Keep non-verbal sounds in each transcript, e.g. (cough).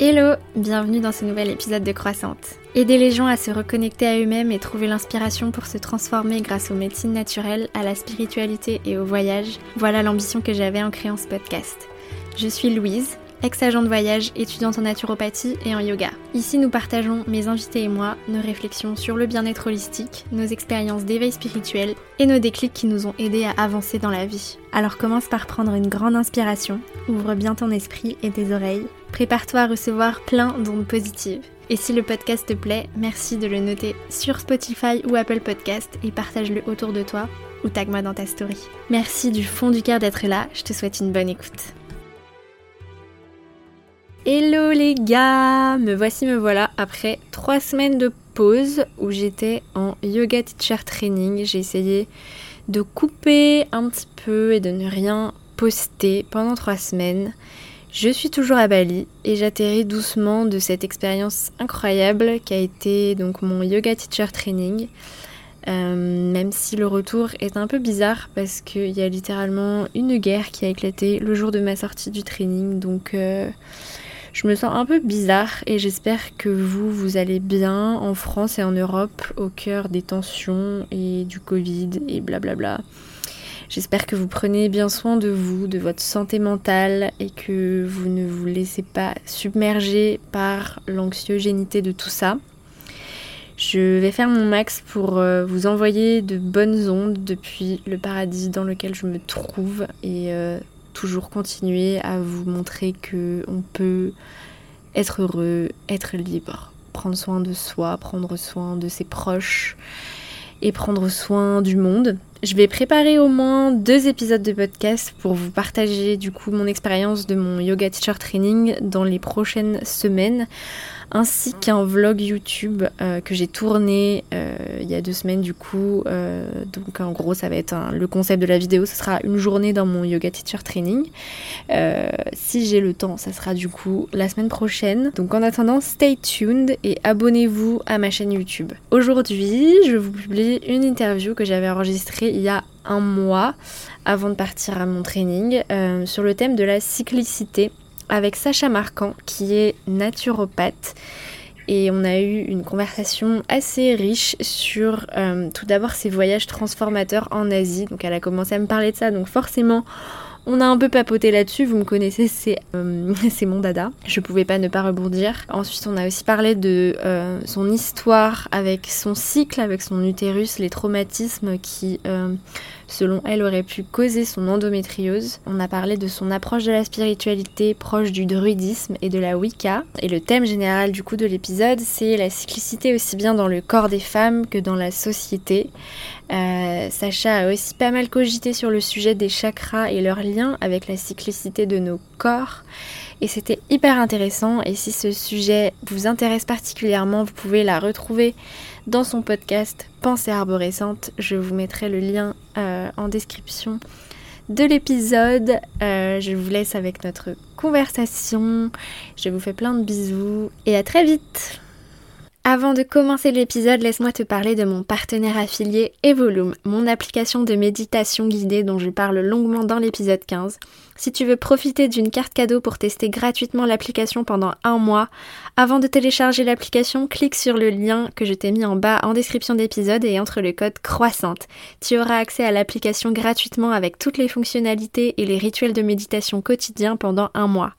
Hello, bienvenue dans ce nouvel épisode de Croissante. Aider les gens à se reconnecter à eux-mêmes et trouver l'inspiration pour se transformer grâce aux médecines naturelles, à la spiritualité et au voyage, voilà l'ambition que j'avais en créant ce podcast. Je suis Louise, ex-agent de voyage, étudiante en naturopathie et en yoga. Ici, nous partageons, mes invités et moi, nos réflexions sur le bien-être holistique, nos expériences d'éveil spirituel et nos déclics qui nous ont aidés à avancer dans la vie. Alors commence par prendre une grande inspiration, ouvre bien ton esprit et tes oreilles Prépare-toi à recevoir plein d'ondes positives. Et si le podcast te plaît, merci de le noter sur Spotify ou Apple Podcast et partage-le autour de toi ou tag-moi dans ta story. Merci du fond du cœur d'être là, je te souhaite une bonne écoute. Hello les gars Me voici, me voilà après trois semaines de pause où j'étais en yoga teacher training. J'ai essayé de couper un petit peu et de ne rien poster pendant trois semaines. Je suis toujours à Bali et j'atterris doucement de cette expérience incroyable qui a été donc mon yoga teacher training. Euh, même si le retour est un peu bizarre parce qu'il y a littéralement une guerre qui a éclaté le jour de ma sortie du training. Donc euh, je me sens un peu bizarre et j'espère que vous, vous allez bien en France et en Europe au cœur des tensions et du Covid et blablabla. Bla bla. J'espère que vous prenez bien soin de vous, de votre santé mentale et que vous ne vous laissez pas submerger par l'anxiogénité de tout ça. Je vais faire mon max pour euh, vous envoyer de bonnes ondes depuis le paradis dans lequel je me trouve et euh, toujours continuer à vous montrer que on peut être heureux, être libre, prendre soin de soi, prendre soin de ses proches et prendre soin du monde. Je vais préparer au moins deux épisodes de podcast pour vous partager du coup mon expérience de mon yoga teacher training dans les prochaines semaines ainsi qu'un vlog YouTube euh, que j'ai tourné euh, il y a deux semaines du coup. Euh, donc en gros ça va être le concept de la vidéo, ce sera une journée dans mon yoga teacher training. si j'ai le temps, ça sera du coup la semaine prochaine. Donc en attendant, stay tuned et abonnez-vous à ma chaîne YouTube. Aujourd'hui, je vous publie une interview que j'avais enregistrée il y a un mois avant de partir à mon training sur le thème de la cyclicité avec Sacha Marquand qui est naturopathe et on a eu une conversation assez riche sur euh, tout d'abord ses voyages transformateurs en Asie. Donc elle a commencé à me parler de ça, donc forcément on a un peu papoté là-dessus, vous me connaissez, (laughs) c'est euh, mon dada. Je pouvais pas ne pas rebondir. Ensuite, on a aussi parlé de euh, son histoire avec son cycle, avec son utérus, les traumatismes qui selon elle, aurait pu causer son endométriose. On a parlé de son approche de la spiritualité proche du druidisme et de la Wicca. Et le thème général du coup de l'épisode, c'est la cyclicité aussi bien dans le corps des femmes que dans la société. Euh, Sacha a aussi pas mal cogité sur le sujet des chakras et leur lien avec la cyclicité de nos corps. Et c'était hyper intéressant. Et si ce sujet vous intéresse particulièrement, vous pouvez la retrouver dans son podcast Pensée arborescente. Je vous mettrai le lien euh, en description de l'épisode. Euh, je vous laisse avec notre conversation. Je vous fais plein de bisous et à très vite avant de commencer l'épisode, laisse-moi te parler de mon partenaire affilié Evolume, mon application de méditation guidée dont je parle longuement dans l'épisode 15. Si tu veux profiter d'une carte cadeau pour tester gratuitement l'application pendant un mois, avant de télécharger l'application, clique sur le lien que je t'ai mis en bas en description d'épisode et entre le code croissante. Tu auras accès à l'application gratuitement avec toutes les fonctionnalités et les rituels de méditation quotidiens pendant un mois.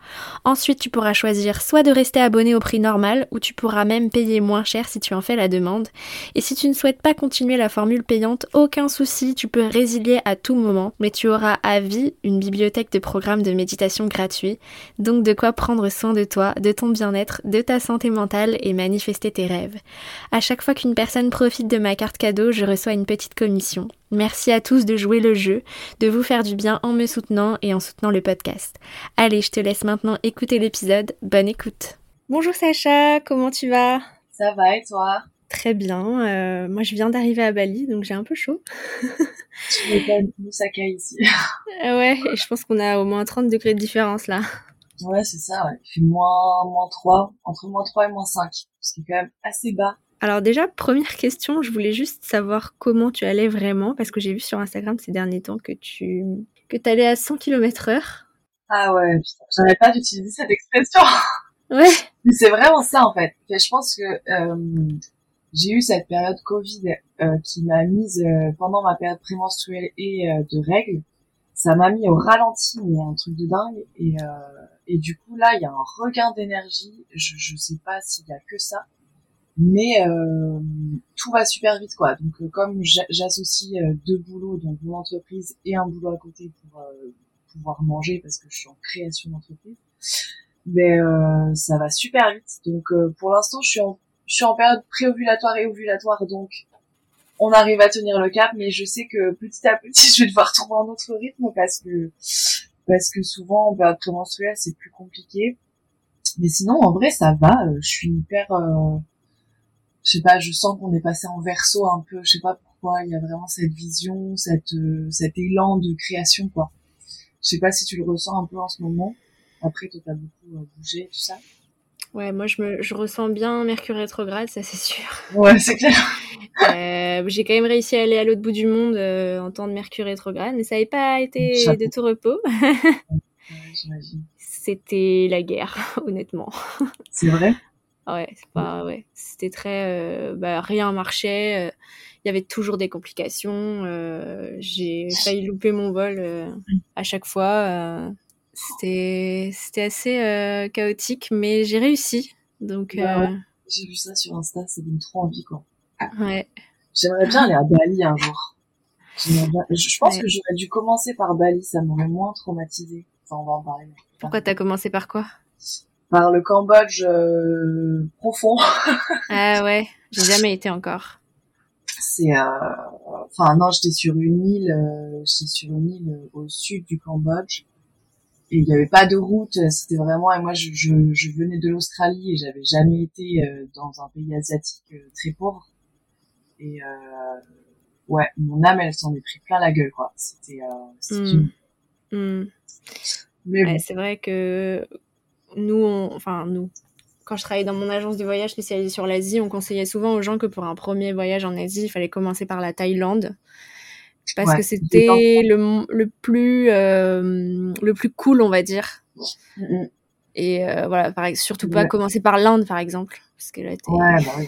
Ensuite, tu pourras choisir soit de rester abonné au prix normal ou tu pourras même payer moins cher si tu en fais la demande. Et si tu ne souhaites pas continuer la formule payante, aucun souci, tu peux résilier à tout moment, mais tu auras à vie une bibliothèque de programme de méditation gratuit, donc de quoi prendre soin de toi, de ton bien-être, de ta santé mentale et manifester tes rêves. À chaque fois qu'une personne profite de ma carte cadeau, je reçois une petite commission. Merci à tous de jouer le jeu, de vous faire du bien en me soutenant et en soutenant le podcast. Allez, je te laisse maintenant écouter l'épisode. Bonne écoute. Bonjour Sacha, comment tu vas? Ça va et toi? Très bien. Euh, moi, je viens d'arriver à Bali, donc j'ai un peu chaud. tu m'étonnes, Lusaka ici. (laughs) Euh, ouais, et je pense qu'on a au moins 30 degrés de différence là. Ouais, c'est ça, ouais. Il fait moins, moins 3, entre moins 3 et moins 5, ce qui est quand même assez bas. Alors déjà, première question, je voulais juste savoir comment tu allais vraiment, parce que j'ai vu sur Instagram ces derniers temps que tu que allais à 100 km heure. Ah ouais, putain, j'avais pas d'utiliser cette expression. Ouais. C'est vraiment ça en fait. je pense que euh, j'ai eu cette période Covid euh, qui m'a mise euh, pendant ma période prémenstruelle et euh, de règles. Ça m'a mis au ralenti, mais un truc de dingue. Et, et du coup là, il y a un regain d'énergie. Je, je sais pas s'il y a que ça, mais tout va super vite quoi. Donc comme j'associe deux boulots, donc mon entreprise et un boulot à côté pour pouvoir manger parce que je suis en création d'entreprise, mais ça va super vite. Donc pour l'instant, je suis en je suis en période préovulatoire et ovulatoire, donc on arrive à tenir le cap, mais je sais que petit à petit, (laughs) je vais devoir trouver un autre rythme parce que parce que souvent en période prémenstruelle, c'est plus compliqué. Mais sinon, en vrai, ça va. Euh, je suis hyper, euh, je sais pas, je sens qu'on est passé en verso un peu. Je sais pas pourquoi. Il y a vraiment cette vision, cette euh, cet élan de création, quoi. Je sais pas si tu le ressens un peu en ce moment. Après, toi, t'as beaucoup bougé, tout ça. Ouais, moi je, me, je ressens bien Mercure rétrograde, ça c'est sûr. Ouais, c'est clair. Euh, j'ai quand même réussi à aller à l'autre bout du monde euh, en temps de Mercure rétrograde, mais ça n'avait pas été de tout repos. C'était la guerre, (laughs) honnêtement. C'est vrai? Ouais, c'est pas, ouais. C'était très. Euh, bah, rien marchait. Il y avait toujours des complications. j'ai failli louper mon vol à chaque fois. C'était, c'était assez euh, chaotique, mais j'ai réussi. Donc, bah euh, j'ai vu ça sur Insta, ça donne trop envie, quoi. Ouais. J'aimerais bien aller à Bali un jour. Je pense que j'aurais dû commencer par Bali, ça m'aurait moins traumatisé. Enfin, on va en parler. Pourquoi t'as commencé par quoi? Par le Cambodge euh, profond. ah ouais, j'ai jamais été encore. C'est, enfin non, j'étais sur une île, j'étais sur une île au sud du Cambodge il n'y avait pas de route c'était vraiment et moi je, je, je venais de l'Australie et j'avais jamais été euh, dans un pays asiatique euh, très pauvre. Et euh, ouais mon âme elle s'en est pris plein la gueule quoi. C'était euh, mmh. Mmh. mais ouais, c'est vrai que nous on, enfin nous quand je travaillais dans mon agence de voyage spécialisée sur l'Asie on conseillait souvent aux gens que pour un premier voyage en Asie il fallait commencer par la Thaïlande parce que c'était le, le plus euh, le plus cool on va dire mm, mm. et euh, voilà pareil, surtout pas commencer par l'Inde par exemple parce que là ouais, bah oui.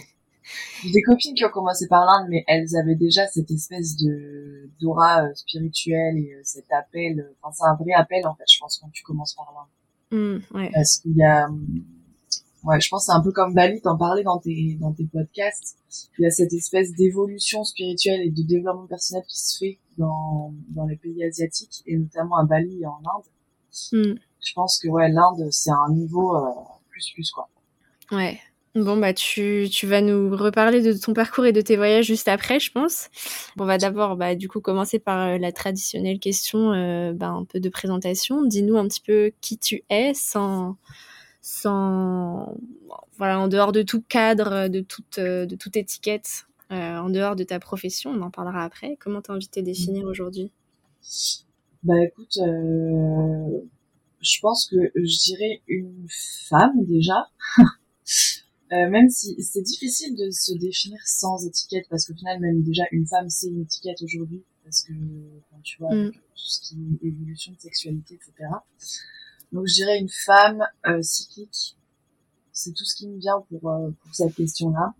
J'ai des copines qui ont commencé par l'Inde, mais elles avaient déjà cette espèce de d'aura euh, spirituelle et cet appel. Enfin, c'est un vrai appel en fait, je pense, quand tu commences par l'Inde. Mm, ouais. Parce qu'il y a ouais, je pense c'est un peu comme Bali, t'en parlais dans tes, dans tes podcasts. Il y a cette espèce d'évolution spirituelle et de développement personnel qui se fait dans, dans les pays asiatiques et notamment à Bali et en Inde. Hmm. Je pense que ouais, l'Inde, c'est un niveau euh, plus plus quoi. Ouais. Bon bah tu, tu vas nous reparler de ton parcours et de tes voyages juste après, je pense. On va d'abord bah du coup commencer par euh, la traditionnelle question, euh, bah, un peu de présentation. Dis-nous un petit peu qui tu es sans sans voilà en dehors de tout cadre, de toute de toute étiquette, euh, en dehors de ta profession. On en parlera après. Comment t'as envie de te définir aujourd'hui? Bah écoute, euh, je pense que je dirais une femme déjà. (laughs) Euh, même si c'est difficile de se définir sans étiquette, parce qu'au final, même déjà, une femme, c'est une étiquette aujourd'hui, parce que, quand tu vois, mm. tout ce qui est évolution de sexualité, etc. Donc je dirais une femme euh, cyclique. C'est tout ce qui me vient pour, euh, pour cette question-là.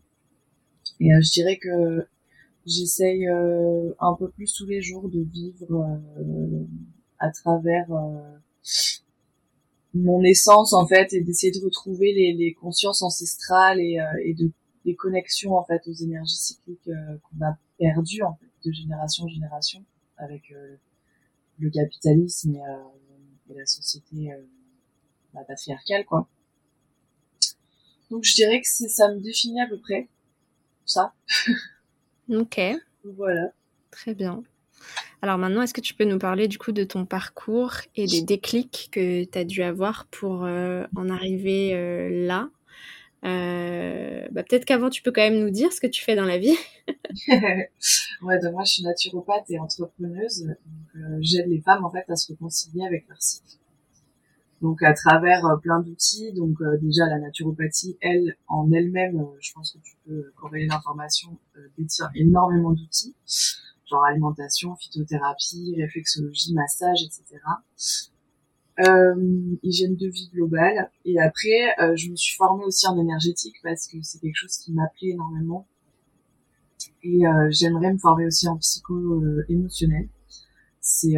Et euh, je dirais que j'essaye euh, un peu plus tous les jours de vivre à travers mon essence en fait et d'essayer de retrouver les, les consciences ancestrales et, et de des connexions en fait aux énergies cycliques qu'on a perdues en fait de génération en génération avec le capitalisme et, la société euh, patriarcale, quoi. Donc je dirais que ça me définit à peu près ça. ok. Voilà. Très bien. Alors maintenant, est-ce que tu peux nous parler du coup de ton parcours et des déclics que tu as dû avoir pour euh, en arriver euh, là? Euh, bah, Peut-être qu'avant, tu peux quand même nous dire ce que tu fais dans la vie. (laughs) (laughs) ouais, donc moi, je suis naturopathe et entrepreneuse. J'aide les femmes en fait à se réconcilier avec leur cycle. Donc à travers euh, plein d'outils, donc euh, déjà la naturopathie, elle en elle-même, euh, je pense que tu peux corréler l'information, détient énormément d'outils, genre alimentation, phytothérapie, réflexologie, massage, etc. euh, hygiène de vie globale. Et après, euh, je me suis formée aussi en énergétique parce que c'est quelque chose qui m'appelait énormément. Et euh, j'aimerais me former aussi en psycho émotionnel. C'est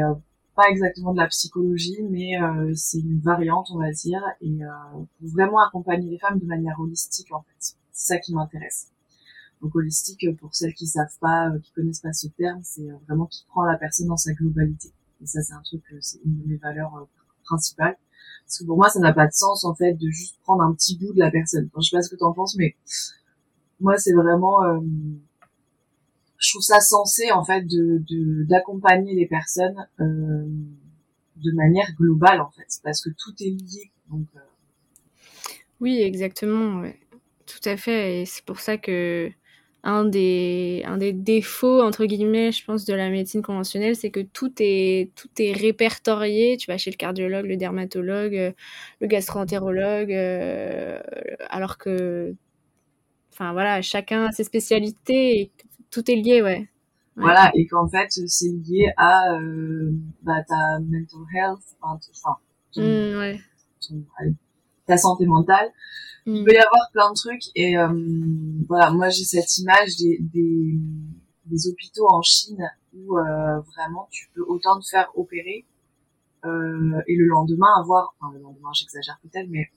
pas exactement de la psychologie, mais c'est une variante, on va dire, et pour vraiment accompagner les femmes de manière holistique en fait. C'est ça qui m'intéresse. Donc holistique, pour celles qui savent pas, qui connaissent pas ce terme, c'est vraiment qui prend la personne dans sa globalité. Et ça, c'est un truc, c'est une de mes valeurs principal. Parce que pour moi, ça n'a pas de sens, en fait, de juste prendre un petit bout de la personne. Enfin, je sais pas ce que t'en penses, mais moi, c'est vraiment, euh, je trouve ça sensé, en fait, de, d'accompagner les personnes, euh, de manière globale, en fait. Parce que tout est lié. Euh. Oui, exactement. Tout à fait. Et c'est pour ça que un des, un des défauts, entre guillemets, je pense, de la médecine conventionnelle, c'est que tout est, tout est répertorié. Tu vas chez le cardiologue, le dermatologue, euh, le gastroentérologue, euh, alors que, enfin voilà, chacun a ses spécialités et tout est lié, ouais. Voilà, et qu'en fait, c'est lié à euh, bah, ta mental health, enfin, mmh, ouais. ta santé mentale. Il mm. peut y avoir plein de trucs et euh, voilà, moi j'ai cette image des, des, des, hôpitaux en Chine où euh, vraiment tu peux autant te faire opérer euh, et le lendemain avoir, enfin le lendemain j'exagère peut-être, mais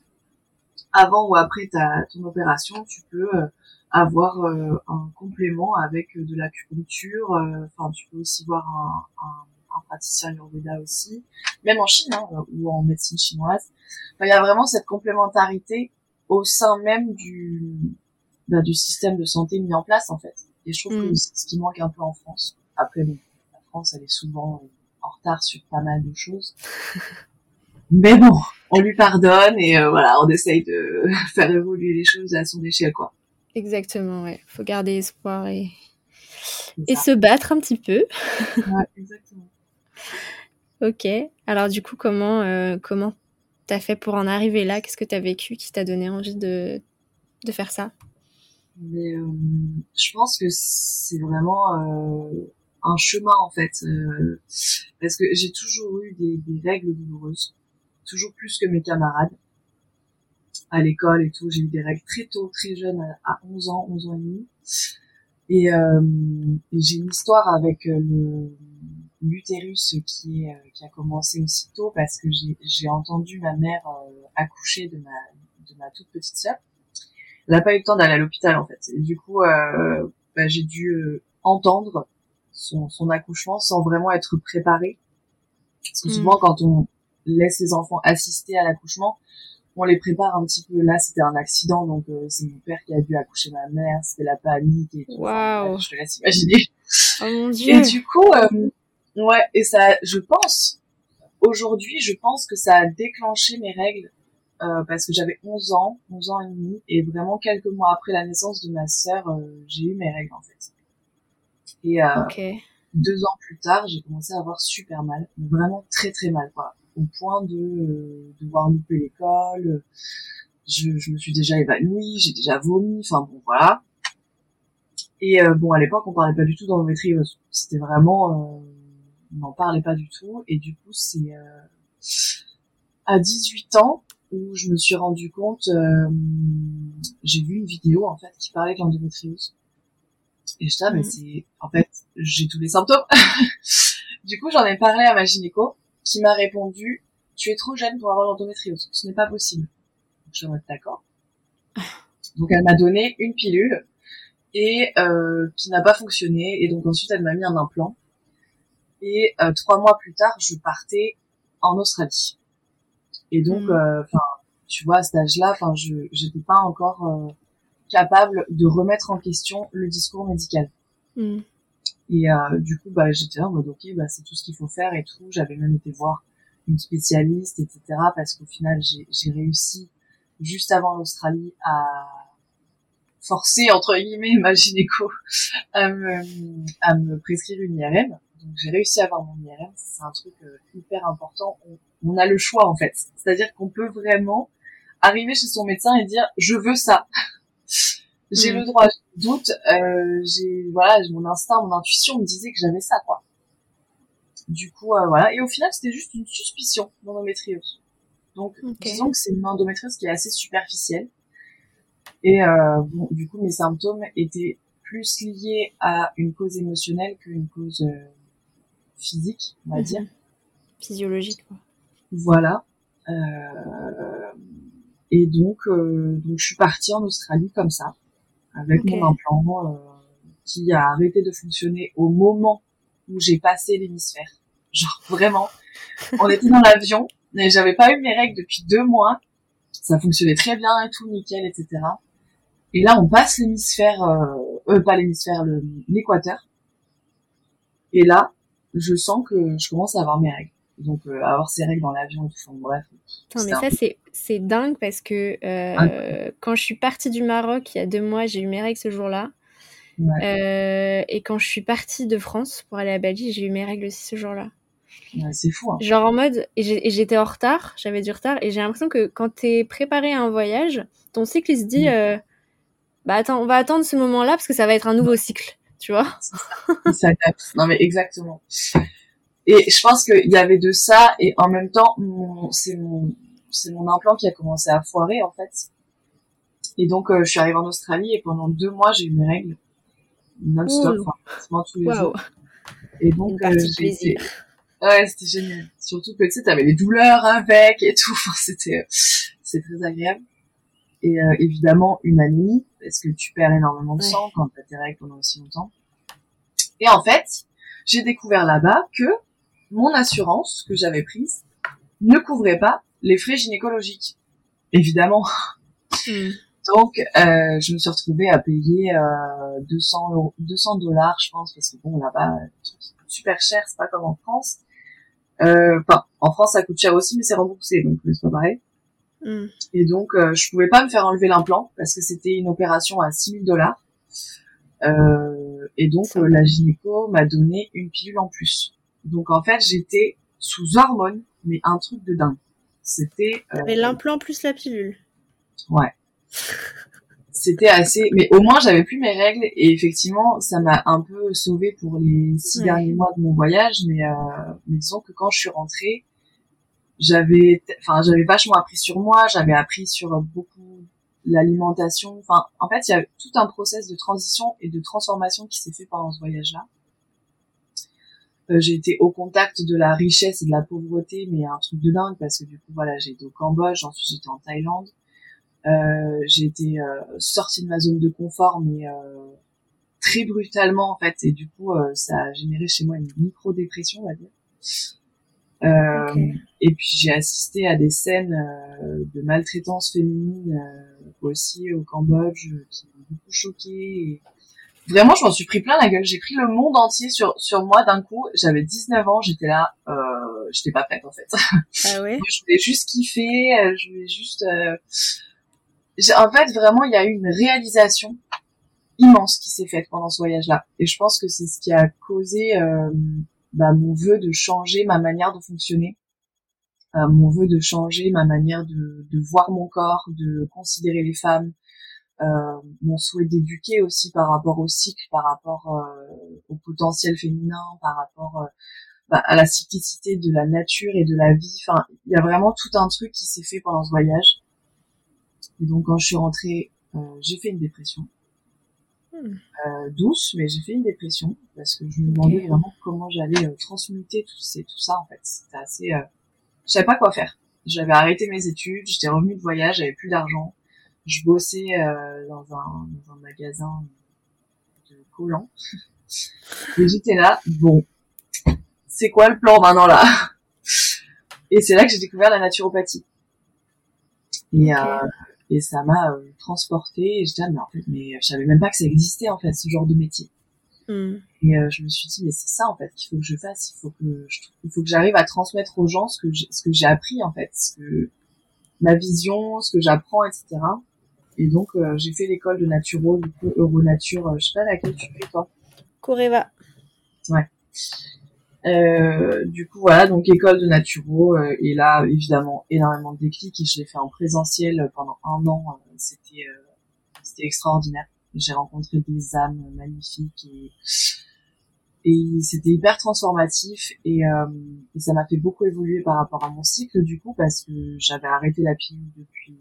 avant ou après ta ton opération, tu peux euh, avoir euh, un complément avec de l'acupuncture. Enfin, tu peux aussi voir un, un, un praticien Ayurveda aussi, même en Chine hein, ou en médecine chinoise. il y a vraiment cette complémentarité au sein même du bah, du système de santé mis en place en fait. Et je trouve que mm. c'est ce qui manque un peu en France. Après, la France, elle est souvent en retard sur pas mal de choses. (laughs) Mais bon, on lui pardonne et euh, voilà, on essaye de (laughs) faire évoluer les choses à son échelle, quoi. Exactement, ouais. Faut garder espoir et, et se battre un petit peu. ouais, exactement. (laughs) ok. Alors du coup, comment euh, comment t'as fait pour en arriver là? Qu'est-ce que t'as vécu qui t'a donné envie de, de faire ça? Mais euh, je pense que c'est vraiment euh, un chemin en fait, euh, parce que j'ai toujours eu des, des, règles douloureuses, toujours plus que mes camarades à l'école et tout. J'ai eu des règles très tôt, très jeune, à, 11 ans, 11 ans et demi. Et, euh, et j'ai une histoire avec le l'utérus qui est euh, qui a commencé aussitôt parce que j'ai entendu ma mère euh, accoucher de ma de ma toute petite sœur. Elle n'a pas eu le temps d'aller à l'hôpital en fait. Et du coup, euh, bah, j'ai dû entendre son, son accouchement sans vraiment être préparée. Parce que souvent, mm. quand on laisse les enfants assister à l'accouchement, on les prépare un petit peu. Là, c'était un accident, donc c'est mon père qui a dû accoucher ma mère, c'était la panique et tout. Wow. je te laisse imaginer. Oh mon dieu. Et du coup, euh, Ouais, et ça, je pense, aujourd'hui, je pense que ça a déclenché mes règles euh, parce que j'avais 11 ans, 11 ans et demi, et vraiment quelques mois après la naissance de ma sœur, euh, j'ai eu mes règles en fait. Et euh, deux ans plus tard, j'ai commencé à avoir super mal, vraiment très très mal, au point de euh, devoir louper l'école. Je, je me suis déjà évanouie, j'ai déjà vomi, enfin bon voilà. Et euh, bon, à l'époque, on parlait pas du tout d'endométriose. C'était vraiment on n'en parlait pas du tout. Et du coup, c'est euh, à 18 ans où je me suis rendu compte, euh, j'ai vu une vidéo en fait qui parlait de l'endométriose. Et je disais, mais mm. c'est, en fait, j'ai tous les symptômes. (laughs) du coup, j'en ai parlé à ma gynéco, qui m'a répondu, tu es trop jeune pour avoir l'endométriose. Ce n'est pas possible. Donc, je suis en d'accord. Donc, elle m'a donné une pilule et euh, qui n'a pas fonctionné. Et donc ensuite, elle m'a mis un implant. Et euh, trois mois plus tard, je partais en Australie. Et donc, mm. euh, enfin, tu vois, à cet âge-là, enfin, je j'étais pas encore euh, capable de remettre en question le discours médical. Mm. Et du coup, bah, j'étais en mode ok, bah, c'est tout ce qu'il faut faire et tout. J'avais même été voir une spécialiste, etc. Parce qu'au final, j'ai réussi juste avant l'Australie à forcer entre guillemets ma gynéco à me, à me prescrire une IRM donc j'ai réussi à avoir mon IRM, c'est un truc euh, hyper important. On, a le choix en fait, c'est-à-dire qu'on peut vraiment arriver chez son médecin et dire je veux ça. (laughs) j'ai le mm. droit, je doute, euh, j'ai voilà, mon instinct, mon intuition me disait que j'avais ça quoi. du coup, voilà. Et au final, c'était juste une suspicion d'endométriose. Donc, disons que c'est une endométriose qui est assez superficielle. Et bon, du coup, mes symptômes étaient plus liés à une cause émotionnelle qu'une cause physique, on va mhm. dire. Physiologique, quoi. Voilà. Euh, et donc, euh, donc, je suis partie en Australie comme ça, avec mon implant euh, qui a arrêté de fonctionner au moment où j'ai passé l'hémisphère. Genre vraiment, on était dans l'avion, mais j'avais pas eu mes règles depuis deux mois. Ça fonctionnait très bien et tout, nickel, etc. Et là, on passe l'hémisphère, euh, pas l'hémisphère, l'équateur. Et là, je sens que je commence à avoir mes règles donc euh, avoir ses règles dans l'avion et tout. bref. mais ça, c'est, c'est dingue parce que euh, quand je suis partie du Maroc il y a deux mois, j'ai eu mes règles ce jour-là. Euh, et quand je suis partie de France pour aller à Belgique, j'ai eu mes règles aussi ce jour-là. c'est fou. Hein. Genre en mode, et, j'étais en retard, j'avais du retard, et j'ai l'impression que quand t'es préparé à un voyage, ton cycle il se dit, bah attends, on va attendre ce moment-là parce que ça va être un nouveau cycle, tu vois. Il s'adapte. Non mais exactement. Et je pense qu'il y avait de ça et en même temps, c'est mon, c'est mon implant qui a commencé à foirer en fait. Et donc, euh, je suis arrivée en Australie et pendant deux mois, j'ai eu mes règles non-stop, enfin, tous les jours. Et donc, euh, j'ai Ouais, c'était génial. Surtout que tu sais, t'avais les douleurs avec et tout. (laughs) Enfin, c'était, c'est très agréable. Et euh, évidemment, une anémie parce que tu perds énormément de sang quand t'as tes règles pendant aussi longtemps. Et en fait, j'ai découvert là-bas que mon assurance que j'avais prise ne couvrait pas les frais gynécologiques. Évidemment. Hmm. Donc, euh, je me suis retrouvée à payer euh, 200 200 dollars, je pense, parce que bon, là-bas, super cher, c'est pas comme en France. Euh, enfin, en France, ça coûte cher aussi, mais c'est remboursé, donc c'est pas pareil. Hmm. Et donc, euh, je pouvais pas me faire enlever l'implant parce que c'était une opération à 6000 dollars. Euh, et donc, la gynéco m'a donné une pilule en plus. Donc en fait, j'étais sous hormones, mais un truc de dingue. C'était. Euh... l'implant plus la pilule. Ouais. (laughs) C'était assez, mais au moins j'avais plus mes règles et effectivement ça m'a un peu sauvée pour les six derniers mois de mon voyage, mais, euh, mais disons que quand je suis rentrée, j'avais, enfin j'avais vachement appris sur moi, j'avais appris sur beaucoup l'alimentation. Enfin, en fait, il y a tout un process de transition et de transformation qui s'est fait pendant ce voyage-là. Euh, j'ai été au contact de la richesse et de la pauvreté, mais un truc de dingue parce que du coup voilà, j'ai été au Cambodge, ensuite j'étais en Thaïlande, euh, j'ai été euh, sortie de ma zone de confort, mais euh, très brutalement en fait, et du coup ça a généré chez moi une micro dépression, on va dire. Et puis j'ai assisté à des scènes de maltraitance féminine aussi au Cambodge qui m'ont beaucoup choquée. Et vraiment, je m'en suis pris plein la gueule. J'ai pris le monde entier sur sur moi d'un coup. J'avais 19 ans, j'étais là, euh, j'étais pas prête en fait. Ah ouais? (laughs) je voulais juste kiffer, euh, je voulais juste. Euh... En fait, vraiment, il y a eu une réalisation immense qui s'est faite pendant ce voyage-là. Et je pense que c'est ce qui a causé euh, bah, mon vœu de changer ma manière de fonctionner, euh, mon vœu de changer ma manière de, de voir mon corps, de considérer les femmes, euh, mon souhait d'éduquer aussi par rapport au cycle, par rapport euh, au potentiel féminin, par rapport euh, bah, à la cyclicité de la nature et de la vie. Enfin, il y a vraiment tout un truc qui s'est fait pendant ce voyage. Et donc quand je suis rentrée, j'ai fait une dépression. Hmm. douce, mais j'ai fait une dépression parce que je me demandais vraiment comment j'allais transmuter tout, ces, tout ça en fait. C'était assez, je savais pas quoi faire. J'avais arrêté mes études, j'étais revenue de voyage, j'avais plus d'argent je bossais euh, dans, un, dans un magasin de collants. Et j'étais là, bon, c'est quoi le plan maintenant là? Et c'est là que j'ai découvert la naturopathie. Et, euh, et ça m'a euh, transporté. Et j'étais là, mais en fait, mais je savais même pas que ça existait en fait, ce genre de métier. Hmm. Et euh, je me suis dit, mais c'est ça en fait qu'il faut que je fasse. Il faut que je, il faut que j'arrive à transmettre aux gens ce que j'ai, ce que j'ai appris en fait, ce que ma vision, ce que j'apprends, etc. Et donc, euh, j'ai fait l'école de naturo, du coup, Euronature, euh, je sais pas laquelle tu fais, toi. Coreva. Ouais. Euh, du coup, voilà, donc école de naturo, euh, et là, évidemment, énormément de déclics, et je l'ai fait en présentiel pendant un an, c'était c'était extraordinaire. J'ai rencontré des âmes magnifiques, et, et c'était hyper transformatif et, euh, et ça m'a fait beaucoup évoluer par rapport à mon cycle du coup parce que j'avais arrêté la pilule depuis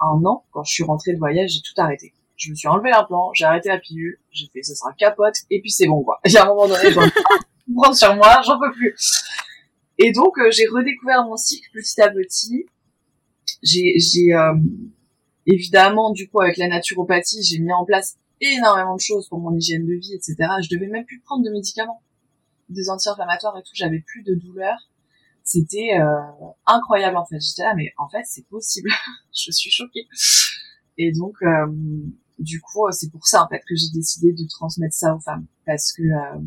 un an. Quand je suis rentrée de voyage j'ai tout arrêté. Je me suis enlevé l'implant j'ai arrêté la pilule j'ai fait ça sera capote et puis c'est bon quoi. (laughs) Et à un moment donné prendre sur moi j'en peux plus et donc euh, j'ai redécouvert mon cycle petit à petit j'ai euh, évidemment du coup avec la naturopathie j'ai mis en place énormément de choses pour mon hygiène de vie, etc. Je devais même plus prendre de médicaments, des anti-inflammatoires et tout. J'avais plus de douleur. C'était euh, incroyable en fait. J'étais là, mais en fait c'est possible. (laughs) je suis choquée. Et donc euh, du coup c'est pour ça en fait que j'ai décidé de transmettre ça aux femmes parce que euh,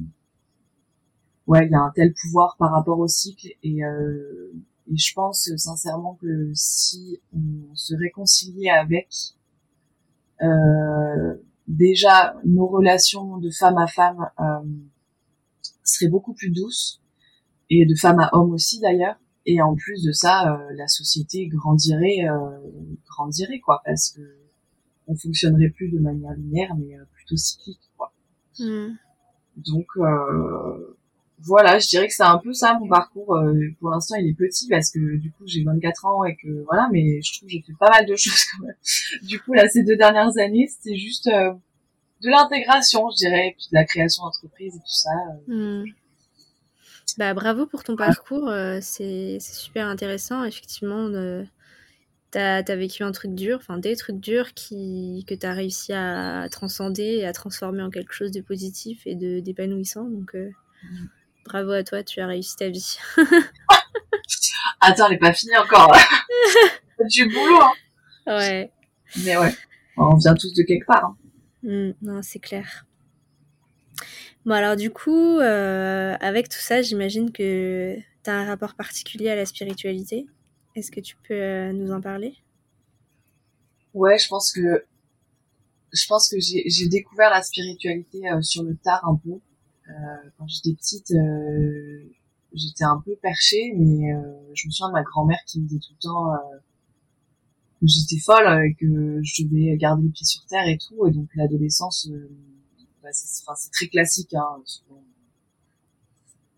ouais il y a un tel pouvoir par rapport au cycle et et je pense sincèrement que si on se réconciliait avec euh, déjà nos relations de femme à femme euh, seraient beaucoup plus douces et de femme à homme aussi d'ailleurs et en plus de ça euh, la société grandirait euh, grandirait quoi parce que on fonctionnerait plus de manière linéaire mais euh, plutôt cyclique quoi hmm. donc euh, voilà je dirais que c'est un peu ça mon parcours pour l'instant il est petit parce que du coup j'ai 24 ans et que voilà mais je trouve que j'ai fait pas mal de (laughs) choses quand même du coup là ces deux dernières années c'était juste de l'intégration, je dirais, puis de la création d'entreprise et tout ça. Euh. Hmm. Bah, bravo pour ton parcours, euh, c'est super intéressant. Effectivement, euh, tu as, vécu un truc dur, enfin des trucs durs qui, que tu as réussi à transcender et à transformer en quelque chose de positif et d'épanouissant. Donc, hmm. Bravo à toi, tu as réussi ta vie. (laughs) Attends, elle n'est pas finie encore. (laughs) du boulot. Hein. Ouais. Mais ouais, on vient tous de quelque part. Hein. Mmh, non, c'est clair. Bon, alors du coup, euh, avec tout ça, j'imagine que tu as un rapport particulier à la spiritualité. Est-ce que tu peux euh, nous en parler? Ouais, je pense que je pense que j'ai découvert la spiritualité euh, sur le tard un peu. Quand j'étais petite, j'étais un peu perchée, mais je me souviens de ma grand-mère qui me disait tout le temps que j'étais folle, et euh, que je devais garder les pieds sur terre et tout. Et donc l'adolescence, euh, bah, c'est très classique. Hein,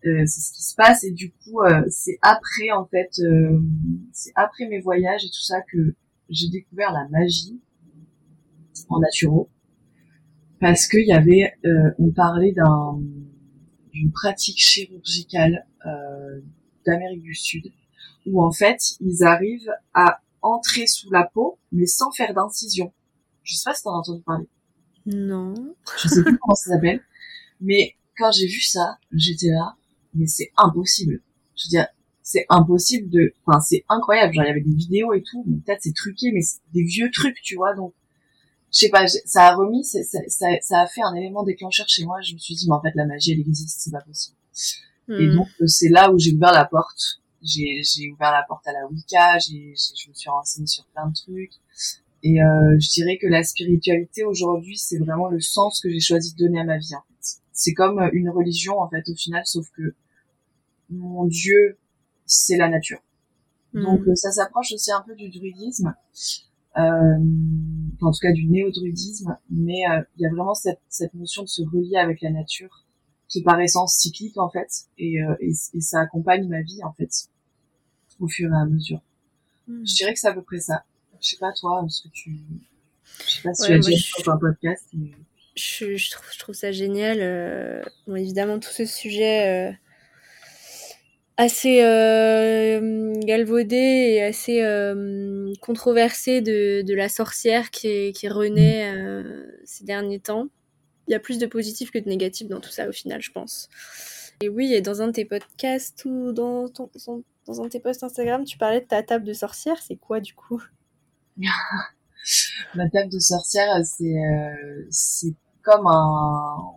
euh, c'est ce qui se passe et du coup c'est après en fait c'est après mes voyages et tout ça que j'ai découvert la magie en naturo parce qu'il y avait on parlait d'un d'une pratique chirurgicale d'Amérique du Sud où en fait ils arrivent à entrer sous la peau, mais sans faire d'incision. Je sais pas si t'en as entendu parler. Non. Je sais plus comment ça s'appelle. Mais quand j'ai vu ça, j'étais là, mais c'est impossible. Je veux dire, c'est impossible de, enfin, c'est incroyable. Genre, il y avait des vidéos et tout. Peut-être c'est truqué, mais c'est des vieux trucs, tu vois. Donc, je sais pas, ça a remis, ça, ça, ça, a fait un élément déclencheur chez moi. Je me suis dit, mais en fait, la magie, elle existe, c'est pas possible. Et hmm. donc, c'est là où j'ai ouvert la porte j'ai ouvert la porte à la Wicca, j'ai je me suis renseignée sur plein de trucs. Et euh, je dirais que la spiritualité aujourd'hui, c'est vraiment le sens que j'ai choisi de donner à ma vie. En fait. C'est comme une religion en fait au final, sauf que mon Dieu, c'est la nature. Hmm. Donc euh, ça s'approche aussi un peu du druidisme, euh, en tout cas du néo-druidisme, mais euh, il y a vraiment cette, cette notion de se relier avec la nature qui par essence cyclique en fait, et, euh, et, et ça accompagne ma vie en fait au fur et à mesure. Hmm. Je dirais que c'est à peu près ça. Je sais pas toi, ce que tu, je sais pas si tu as dit sur un podcast. Mais... Je, je, trouve, je trouve ça génial. Euh... Bon, évidemment, tout ce sujet euh... assez euh... galvaudé et assez euh, controversé de, de, la sorcière qui, qui renaît euh, ces derniers temps. Il y a plus de positifs que de négatifs dans tout ça au final, je pense. Et oui, et dans un de tes podcasts ou dans, ton, dans un de tes posts Instagram, tu parlais de ta table de sorcière. C'est quoi du coup? (laughs) Ma table de sorcière, c'est euh, c'est comme un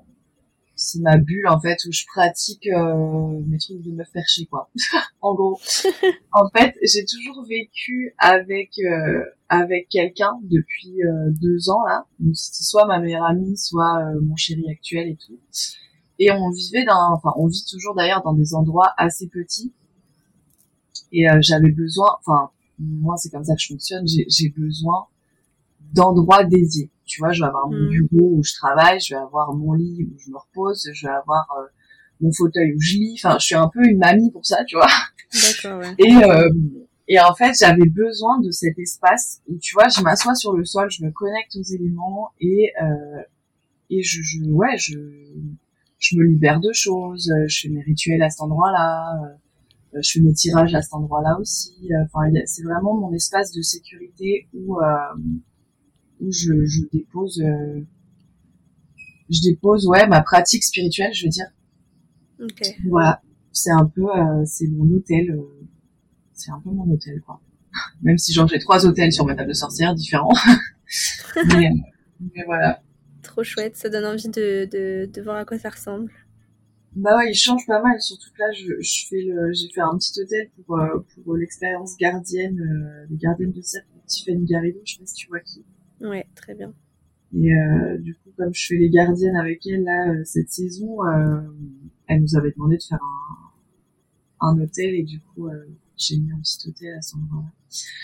c'est ma bulle en fait où je pratique euh, mes trucs de meuf perchée quoi. (laughs) en gros, (laughs) en fait, j'ai toujours vécu avec euh, avec quelqu'un depuis euh, deux ans là. Donc c'était soit ma meilleure amie, soit euh, mon chéri actuel et tout. Et on vivait dans, enfin on vit toujours d'ailleurs dans des endroits assez petits. Et euh, j'avais besoin, enfin moi c'est comme ça que je fonctionne, j'ai besoin d'endroits dédiés. Tu vois, je vais avoir mon Mm. bureau où je travaille, je vais avoir mon lit où je me repose, je vais avoir euh, mon fauteuil où je lis. Enfin, je suis un peu une mamie pour ça, tu vois. D'accord, ouais. Et, euh, et en fait, j'avais besoin de cet espace où, tu vois, je m'assois sur le sol, je me connecte aux éléments et, euh, et je, je, ouais, je, je me libère de choses, euh, je fais mes rituels à cet endroit-là, euh, je fais mes tirages à cet endroit-là aussi. euh, Enfin, c'est vraiment mon espace de sécurité où, euh, où je, je dépose, euh, je dépose, ouais, ma pratique spirituelle, je veux dire. Ok. Voilà, c'est un peu, euh, c'est mon hôtel, euh, c'est un peu mon hôtel, quoi. (laughs) Même si genre j'ai trois hôtels sur ma table de sorcière différents. (laughs) mais, euh, mais voilà. Trop chouette, ça donne envie de, de, de voir à quoi ça ressemble. Bah ouais, il change pas mal, surtout que là, je, je fais le, j'ai fait un petit hôtel pour, euh, pour l'expérience gardienne, euh, les gardiennes de cercle de Tiffany Garrido, je sais pas si tu vois qui. Ouais, très bien. Et euh, du coup, comme je fais les gardiennes avec elle là euh, cette saison, euh, elle nous avait demandé de faire un, un hôtel et du coup, euh, j'ai mis un petit hôtel à ce endroit-là.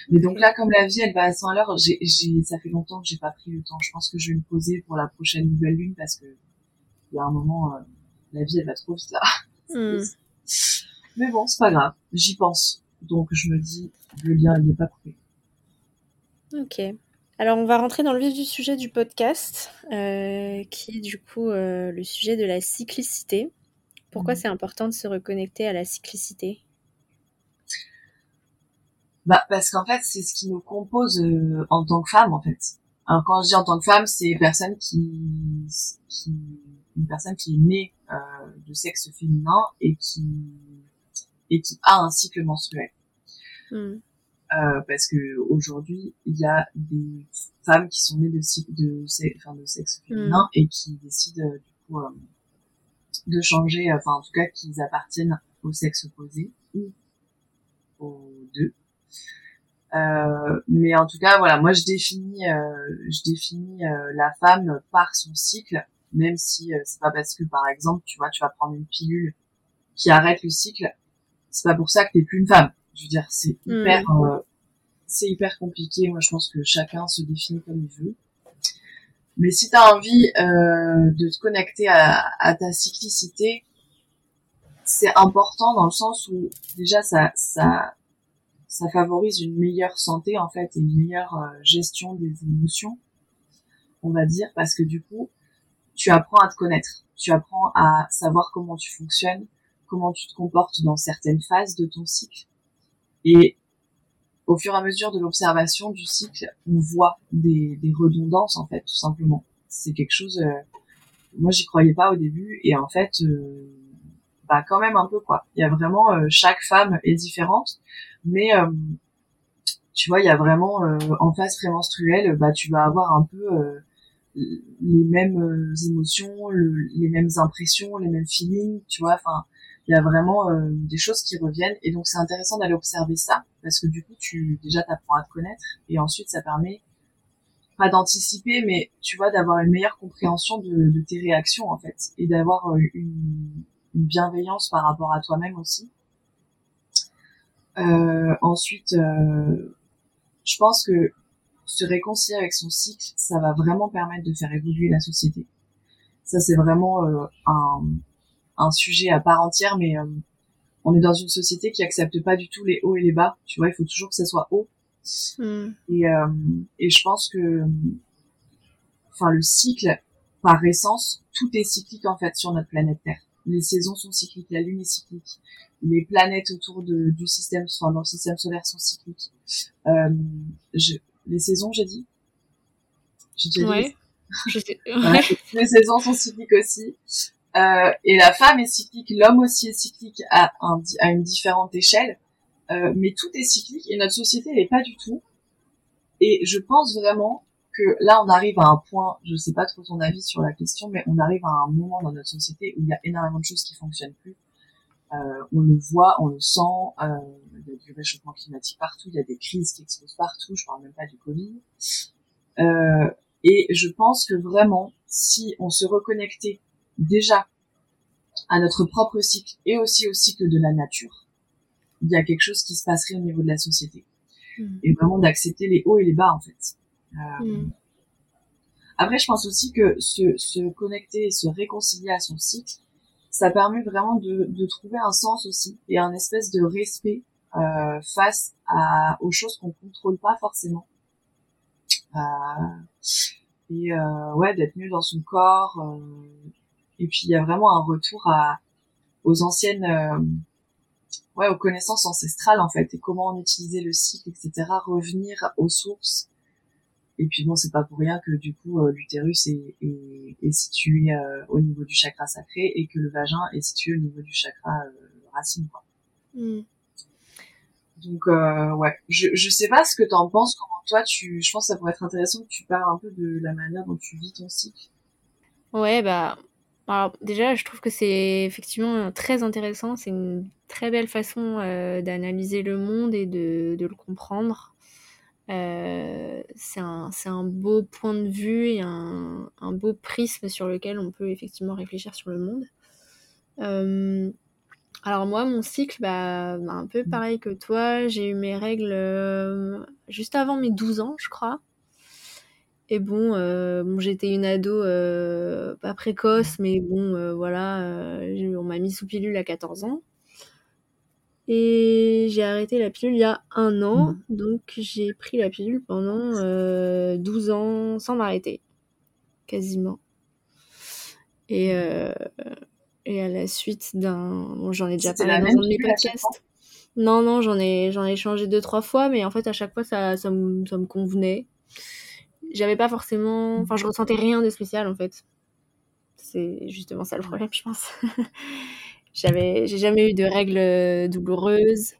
Mais donc là, comme la vie, elle va à 100 à l'heure, j'ai, j'ai, ça fait longtemps que j'ai pas pris le temps. Je pense que je vais me poser pour la prochaine nouvelle lune parce que il y a un moment, euh, la vie, elle va trop vite là. Hmm. (laughs) Mais bon, c'est pas grave. J'y pense. Donc je me dis, le lien, il n'est pas coupé. Ok. Alors, on va rentrer dans le vif du sujet du podcast, euh, qui est du coup euh, le sujet de la cyclicité. Pourquoi Mhm. c'est important de se reconnecter à la cyclicité? Bah, parce qu'en fait, c'est ce qui nous compose euh, en tant que femme, en fait. Alors, quand je dis en tant que femme, c'est une personne qui, qui une personne qui est née de sexe féminin et qui et qui a un cycle menstruel. Hmm. Euh, parce que aujourd'hui, il y a des femmes qui sont nées de cycle de, enfin, de sexe féminin et qui décident euh, du coup euh, de changer, enfin en tout cas qu'ils appartiennent au sexe opposé ou aux deux. Euh, mais en tout cas, voilà, moi je définis, euh, je définis euh, la femme par son cycle, même si euh, c'est pas parce que par exemple, tu vois, tu vas prendre une pilule qui arrête le cycle, c'est pas pour ça que t'es plus une femme. Je veux dire, c'est hyper, euh, c'est hyper compliqué. Moi, je pense que chacun se définit comme il veut. Mais si t'as envie euh, de te connecter à, à ta cyclicité, c'est important dans le sens où déjà ça, ça, ça favorise une meilleure santé en fait et une meilleure euh, gestion des émotions, on va dire, parce que du coup, tu apprends à te connaître, tu apprends à savoir comment tu fonctionnes, comment tu te comportes dans certaines phases de ton cycle. Et au fur et à mesure de l'observation du cycle, on voit des, des redondances en fait, tout simplement. C'est quelque chose. euh, moi, j'y croyais pas au début, et en fait, euh, bah quand même un peu quoi. Il y a vraiment euh, chaque femme est différente, mais euh, tu vois, il y a vraiment euh, en phase prémenstruelle, bah tu vas avoir un peu euh, les mêmes émotions, le- les mêmes impressions, les mêmes feelings, tu vois. Enfin, il y a vraiment euh, des choses qui reviennent, et donc c'est intéressant d'aller observer ça parce que du coup, tu déjà t'apprends à te connaître, et ensuite ça permet pas d'anticiper, mais tu vois, d'avoir une meilleure compréhension de, de tes réactions en fait, et d'avoir euh, une, une bienveillance par rapport à toi-même aussi. Euh, ensuite, euh, je pense que se réconcilier avec son cycle, ça va vraiment permettre de faire évoluer la société. Ça, c'est vraiment euh, un, un sujet à part entière, mais euh, on est dans une société qui accepte pas du tout les hauts et les bas. Tu vois, il faut toujours que ça soit haut. Hmm. Et, euh, et je pense que, enfin, le cycle, par essence, tout est cyclique en fait sur notre planète Terre. Les saisons sont cycliques, la Lune est cyclique, les planètes autour de, du système, enfin dans le système solaire sont cycliques. Euh, je, les saisons, j'ai dit? J'ai déjà dit? Ouais. Je sais. Voilà, (laughs) les saisons sont cycliques aussi. Euh, et la femme est cyclique, l'homme aussi est cyclique à, un, à une différente échelle. Euh, mais tout est cyclique et notre société n'est pas du tout. Et je pense vraiment que là, on arrive à un point, je sais pas trop ton avis sur la question, mais on arrive à un moment dans notre société où il y a énormément de choses qui fonctionnent plus. Euh, on le voit, on le sent, il y a du réchauffement climatique partout, il y a des crises qui explosent partout, je parle même pas du Covid. Et je pense que vraiment, si on se reconnectait déjà à notre propre cycle et aussi au cycle de la nature, il y a quelque chose qui se passerait au niveau de la société. Hmm. Et vraiment d'accepter les hauts et les bas, en fait. Euh, Hmm. Après, je pense aussi que se, se connecter et se réconcilier à son cycle, ça permet vraiment de, de trouver un sens aussi et un espèce de respect euh, face à, aux choses qu'on contrôle pas forcément. Euh, et euh, ouais, d'être mieux dans son corps. Et puis il y a vraiment un retour à aux anciennes, euh, ouais, aux connaissances ancestrales en fait et comment on utilisait le cycle, etc. Revenir aux sources et puis bon, c'est pas pour rien que du coup euh, l'utérus est, est, est, situé euh, au niveau du chakra sacré et que le vagin est situé au niveau du chakra racine. Quoi. Mm. Donc ouais, je je sais pas ce que t'en penses. Comment toi tu, je pense que ça pourrait être intéressant que tu parles un peu de la manière dont tu vis ton cycle. Ouais bah alors déjà je trouve que c'est effectivement très intéressant. C'est une très belle façon d'analyser le monde et de de le comprendre. Euh, c'est un, un, beau point de vue et un, un, beau prisme sur lequel on peut effectivement réfléchir sur le monde. Euh, alors moi, mon cycle, bah, bah, un peu pareil que toi, j'ai eu mes règles euh, juste avant mes 12 ans, je crois. Et bon, euh, bon j'étais une ado euh, pas précoce, mais bon, voilà, on m'a mis sous pilule à 14 ans. Et j'ai arrêté la pilule il y a un an, mmh. donc j'ai pris la pilule pendant euh, 12 ans sans m'arrêter, quasiment. Et, euh, et à la suite d'un... Bon, j'en ai déjà parlé dans un de mes podcasts. Non, non, j'en ai, j'en ai changé deux, trois fois, mais en fait, à chaque fois, ça, ça, me, ça me convenait. J'avais pas forcément... Enfin, je ressentais rien de spécial, en fait. C'est justement ça le problème, je pense. (laughs) J'avais, j'ai jamais eu de règles euh, douloureuses.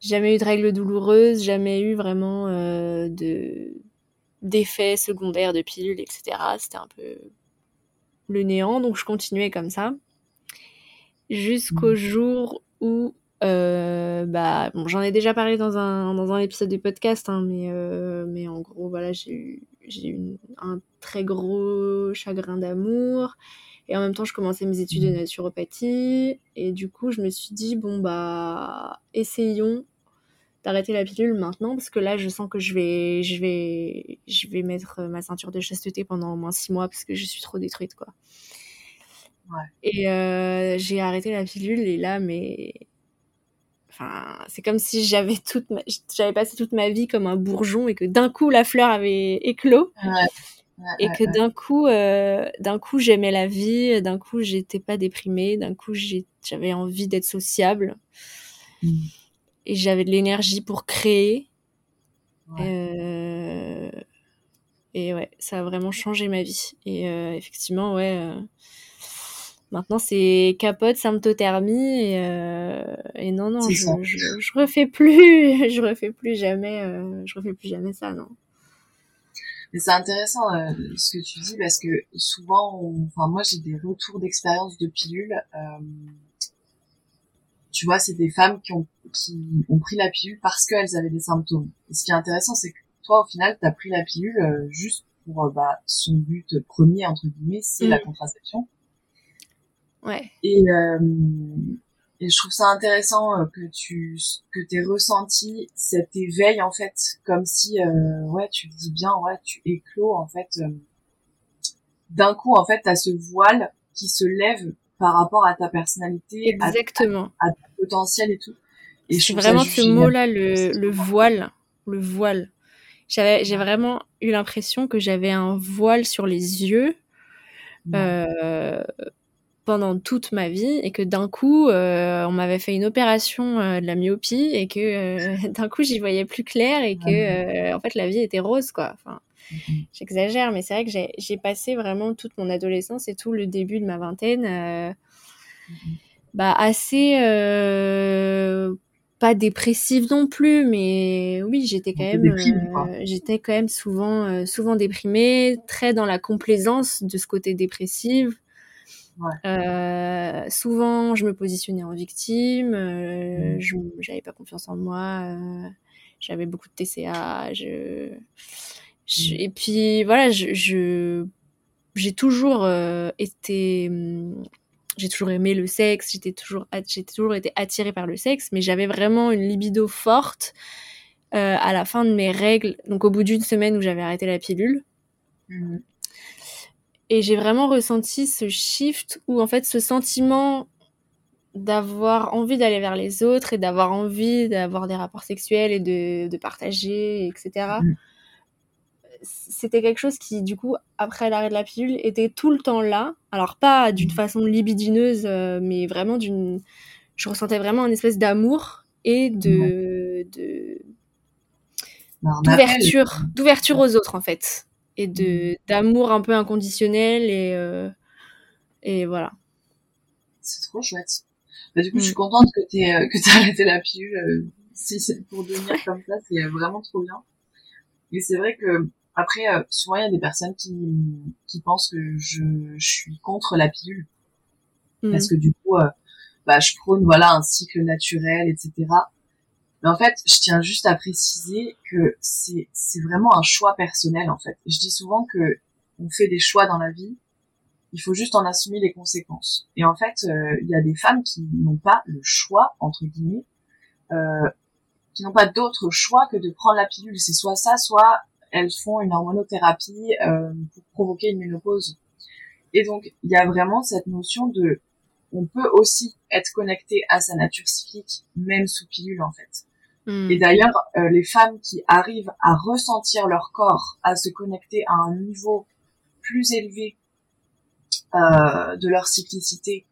Jamais eu de règles douloureuses, jamais eu vraiment euh, de d'effets secondaires de pilules, etc. C'était un peu le néant, donc je continuais comme ça jusqu'au mmh. jour où euh, bah bon j'en ai déjà parlé dans un dans un épisode du podcast hein, mais euh, mais en gros voilà j'ai eu j'ai eu un très gros chagrin d'amour et en même temps, je commençais mes études de mmh. naturopathie. Et du coup, je me suis dit, bon, bah, essayons d'arrêter la pilule maintenant parce que là je sens que je vais je vais je vais mettre ma ceinture de chasteté pendant au moins six mois parce que je suis trop détruite quoi ouais. et euh, j'ai arrêté la pilule et là mais enfin c'est comme si j'avais toute j'avais passé toute ma vie comme un bourgeon et que d'un coup la fleur avait éclos ouais et que d'un coup, euh, d'un coup, j'aimais la vie, d'un coup, j'étais pas déprimée, d'un coup, j'avais envie d'être sociable mmh. et j'avais de l'énergie pour créer. Euh, et ouais, ça a vraiment changé ma vie. Et euh, effectivement, ouais. Euh, maintenant, c'est capote, symptothermie et, et non, non, je, je, je, refais plus, (laughs) je refais plus jamais, je refais plus jamais ça, non. Mais c'est intéressant euh, ce que tu dis parce que souvent, enfin moi j'ai des retours d'expérience de pilules. Euh, tu vois, c'est des femmes qui ont qui ont pris la pilule parce qu'elles avaient des symptômes. Et ce qui est intéressant, c'est que toi, au final, tu as pris la pilule euh, juste pour bah, son but premier entre guillemets, c'est la mm. contraception. Ouais. Et et je trouve ça intéressant euh, que tu que t'aies ressenti cet éveil en fait, comme si euh, ouais tu te dis bien ouais tu éclos en fait. Euh, d'un coup en fait t'as ce voile qui se lève par rapport à ta personnalité, exactement, à, ton potentiel et tout. Et je vraiment ce mot-là, le, le voile, le voile. J'avais j'ai vraiment eu l'impression que j'avais un voile sur les yeux. Euh, pendant toute ma vie et que d'un coup euh, on m'avait fait une opération euh, de la myopie et que euh, (laughs) d'un coup j'y voyais plus clair et que en fait la vie était rose quoi enfin mm-hmm. j'exagère mais c'est vrai que j'ai passé vraiment toute mon adolescence et tout le début de ma vingtaine mm-hmm. bah assez pas dépressive non plus mais oui j'étais quand même j'étais quand même souvent souvent déprimée très dans la complaisance de ce côté dépressive euh, souvent, je me positionnais en victime, euh, mmh. j'avais pas confiance en moi, euh, j'avais beaucoup de TCA, je, mmh. et puis voilà, je, j'ai toujours euh, été, mmh, j'ai toujours aimé le sexe, j'étais toujours, j'ai toujours été attirée par le sexe, mais j'avais vraiment une libido forte à la fin de mes règles, donc au bout d'une semaine où j'avais arrêté la pilule. Et j'ai vraiment ressenti ce shift où en fait ce sentiment d'avoir envie d'aller vers les autres et d'avoir envie d'avoir des rapports sexuels et de, de partager, etc. Mhm. C'était quelque chose qui, du coup, après l'arrêt de la pilule, était tout le temps là. Alors pas d'une Mhm. façon libidineuse, euh, mais vraiment d'une... Je ressentais vraiment une espèce d'amour et de... de Bah, d'ouverture, d'ouverture aux autres en fait, et de d'amour un peu inconditionnel et euh, et voilà. C'est trop chouette. Bah, du coup, Mm. je suis contente que t'aies euh, que t'aies arrêté la pilule. euh, si c'est pour devenir comme ça, c'est vraiment trop bien. Et c'est vrai que après, euh, souvent il y a des personnes qui qui pensent que je, je suis contre la pilule Mm. parce que du coup, euh, bah, je prône voilà un cycle naturel, etc. Mais en fait, je tiens juste à préciser que c'est c'est vraiment un choix personnel en fait. Je dis souvent que on fait des choix dans la vie, il faut juste en assumer les conséquences. Et en fait, euh, il y a des femmes qui n'ont pas le choix entre guillemets, euh, qui n'ont pas d'autre choix que de prendre la pilule. C'est soit ça, soit elles font une hormonothérapie euh, pour provoquer une ménopause. Et donc, il y a vraiment cette notion de on peut aussi être connecté à sa nature cyclique, même sous pilule en fait. Et d'ailleurs, euh, les femmes qui arrivent à ressentir leur corps, à se connecter à un niveau plus élevé euh, de leur cyclicité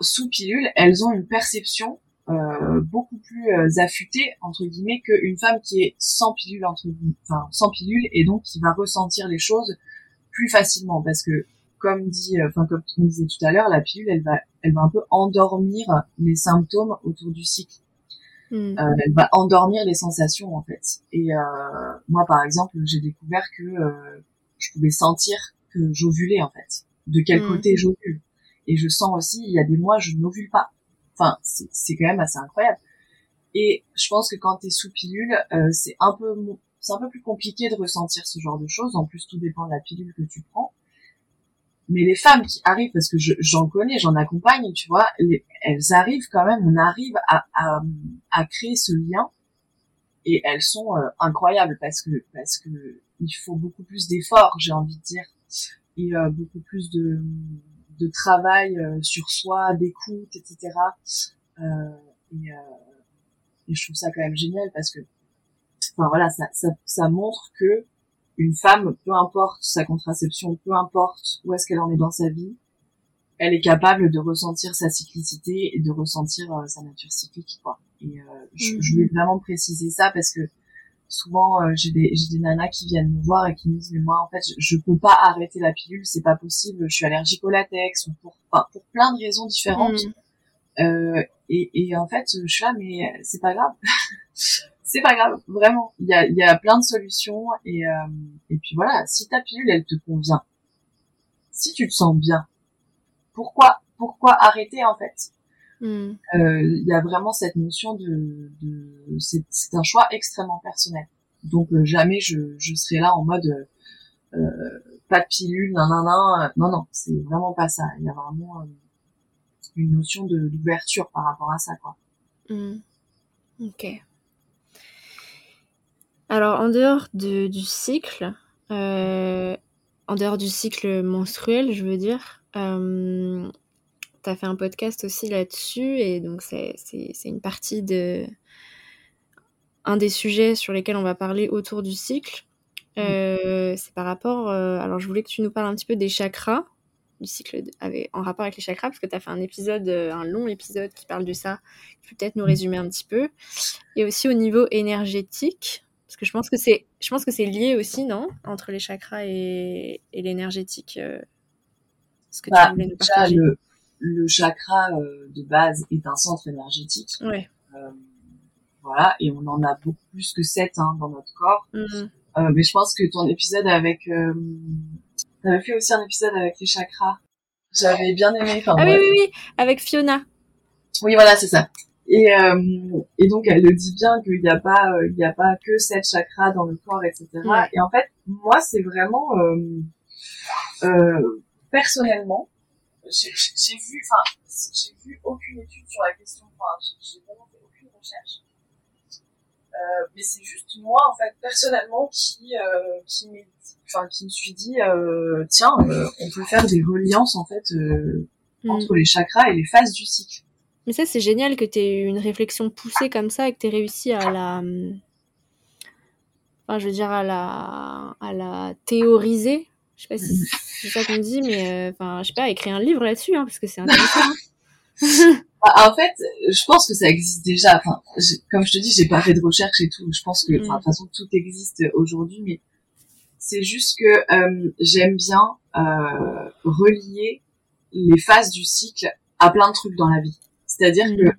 sous pilule, elles ont une perception euh, beaucoup plus euh, affûtée entre guillemets qu'une femme qui est sans pilule entre guillemets, enfin sans pilule et donc qui va ressentir les choses plus facilement parce que comme dit, euh, enfin comme on disait tout à l'heure, la pilule elle va, elle va un peu endormir les symptômes autour du cycle. Mm. Euh, elle va endormir les sensations en fait. Et euh, moi par exemple, j'ai découvert que euh, je pouvais sentir que j'ovulais en fait, de quel Mm. côté j'ovule. Et je sens aussi, il y a des mois je n'ovule pas. Enfin, c'est quand même assez incroyable. Et je pense que quand t'es sous pilule, euh, c'est un peu c'est un peu plus compliqué de ressentir ce genre de choses. En plus, tout dépend de la pilule que tu prends. Mais les femmes qui arrivent, parce que je- j'en connais, j'en accompagne, tu vois, les- elles arrivent quand même, on arrive à, à, à créer ce lien et elles sont euh, incroyables parce que parce que il faut beaucoup plus d'efforts, j'ai envie de dire, et euh, beaucoup plus de de travail euh, sur soi, d'écoute, etc. Euh, et, euh, et je trouve ça quand même génial parce que, enfin voilà, ça, ça, ça montre que une femme, peu importe sa contraception, peu importe où est-ce qu'elle en est dans sa vie, elle est capable de ressentir sa cyclicité et de ressentir euh, sa nature cyclique, quoi. Et euh, je, Mhm. je voulais vraiment préciser ça parce que souvent euh, j'ai des j'ai des nanas qui viennent me voir et qui me disent mais moi en fait je, je peux pas arrêter la pilule, c'est pas possible, je suis allergique au latex ou pour enfin, pour plein de raisons différentes. Mm. Euh, et, et en fait, je suis là, mais c'est pas grave. (laughs) c'est pas grave, vraiment. Il y a, il y a plein de solutions. Et, euh, et puis voilà, si ta pilule, elle te convient, si tu te sens bien, pourquoi, pourquoi arrêter en fait? Mm. Euh, Il y a vraiment cette notion de, de c'est c'est un choix extrêmement personnel. Donc euh, jamais je, je serai là en mode euh, pas de pilule, nan nan nan. Non non, c'est vraiment pas ça. Il y a vraiment une notion de d'ouverture par rapport à ça quoi. Mm. Ok. Alors, en dehors de- du cycle, euh, en dehors du cycle menstruel, je veux dire, euh, tu as fait un podcast aussi là-dessus, et donc c'est une partie de. Un des sujets sur lesquels on va parler autour du cycle. Euh, c'est par rapport. euh, alors, je voulais que tu nous parles un petit peu des chakras, du cycle de- avec, en rapport avec les chakras, parce que tu as fait un épisode, un long épisode qui parle de ça. Tu peux peut-être nous résumer un petit peu. Et aussi au niveau énergétique, parce que je pense que c'est, je pense que c'est lié aussi, non, entre les chakras et, et l'énergétique. euh, ce que Bah, tu voulais nous déjà, partager. le, le chakra euh, de base est un centre énergétique. Ouais. Euh, voilà, et on en a beaucoup plus que sept hein, dans notre corps. Euh, mais je pense que ton épisode avec... Euh, T'avais fait aussi un épisode avec les chakras. J'avais bien aimé. Ah oui, ouais. oui, oui, avec Fiona. Oui, voilà, c'est ça. Et, euh, et donc, elle le dit bien qu'il n'y a pas, euh, il n'y a pas que sept chakras dans le corps, etc. Ouais. Et en fait, moi, c'est vraiment, euh, euh, personnellement, j'ai vu, enfin, j'ai vu aucune étude sur la question. Enfin, j'ai- vraiment fait aucune recherche. Euh, mais c'est juste moi, en fait, personnellement, qui, euh, qui, enfin, qui me suis dit, euh, tiens, euh, on peut faire des reliances, en fait, euh, mm. entre les chakras et les phases du cycle. Mais ça, c'est génial que tu aies eu une réflexion poussée comme ça et que tu aies réussi à la. Enfin, je veux dire, à la, à la théoriser. Je sais pas si mm. (laughs) c'est ça qu'on dit, mais enfin, je sais pas, écrire un livre là-dessus, hein, parce que c'est intéressant. Hein. (laughs) Bah, en fait, je pense que ça existe déjà. Enfin, comme je te dis, j'ai pas fait de recherche et tout. Je pense que, enfin, de toute façon, tout existe aujourd'hui, mais c'est juste que euh, j'aime bien euh, relier les phases du cycle à plein de trucs dans la vie. C'est-à-dire que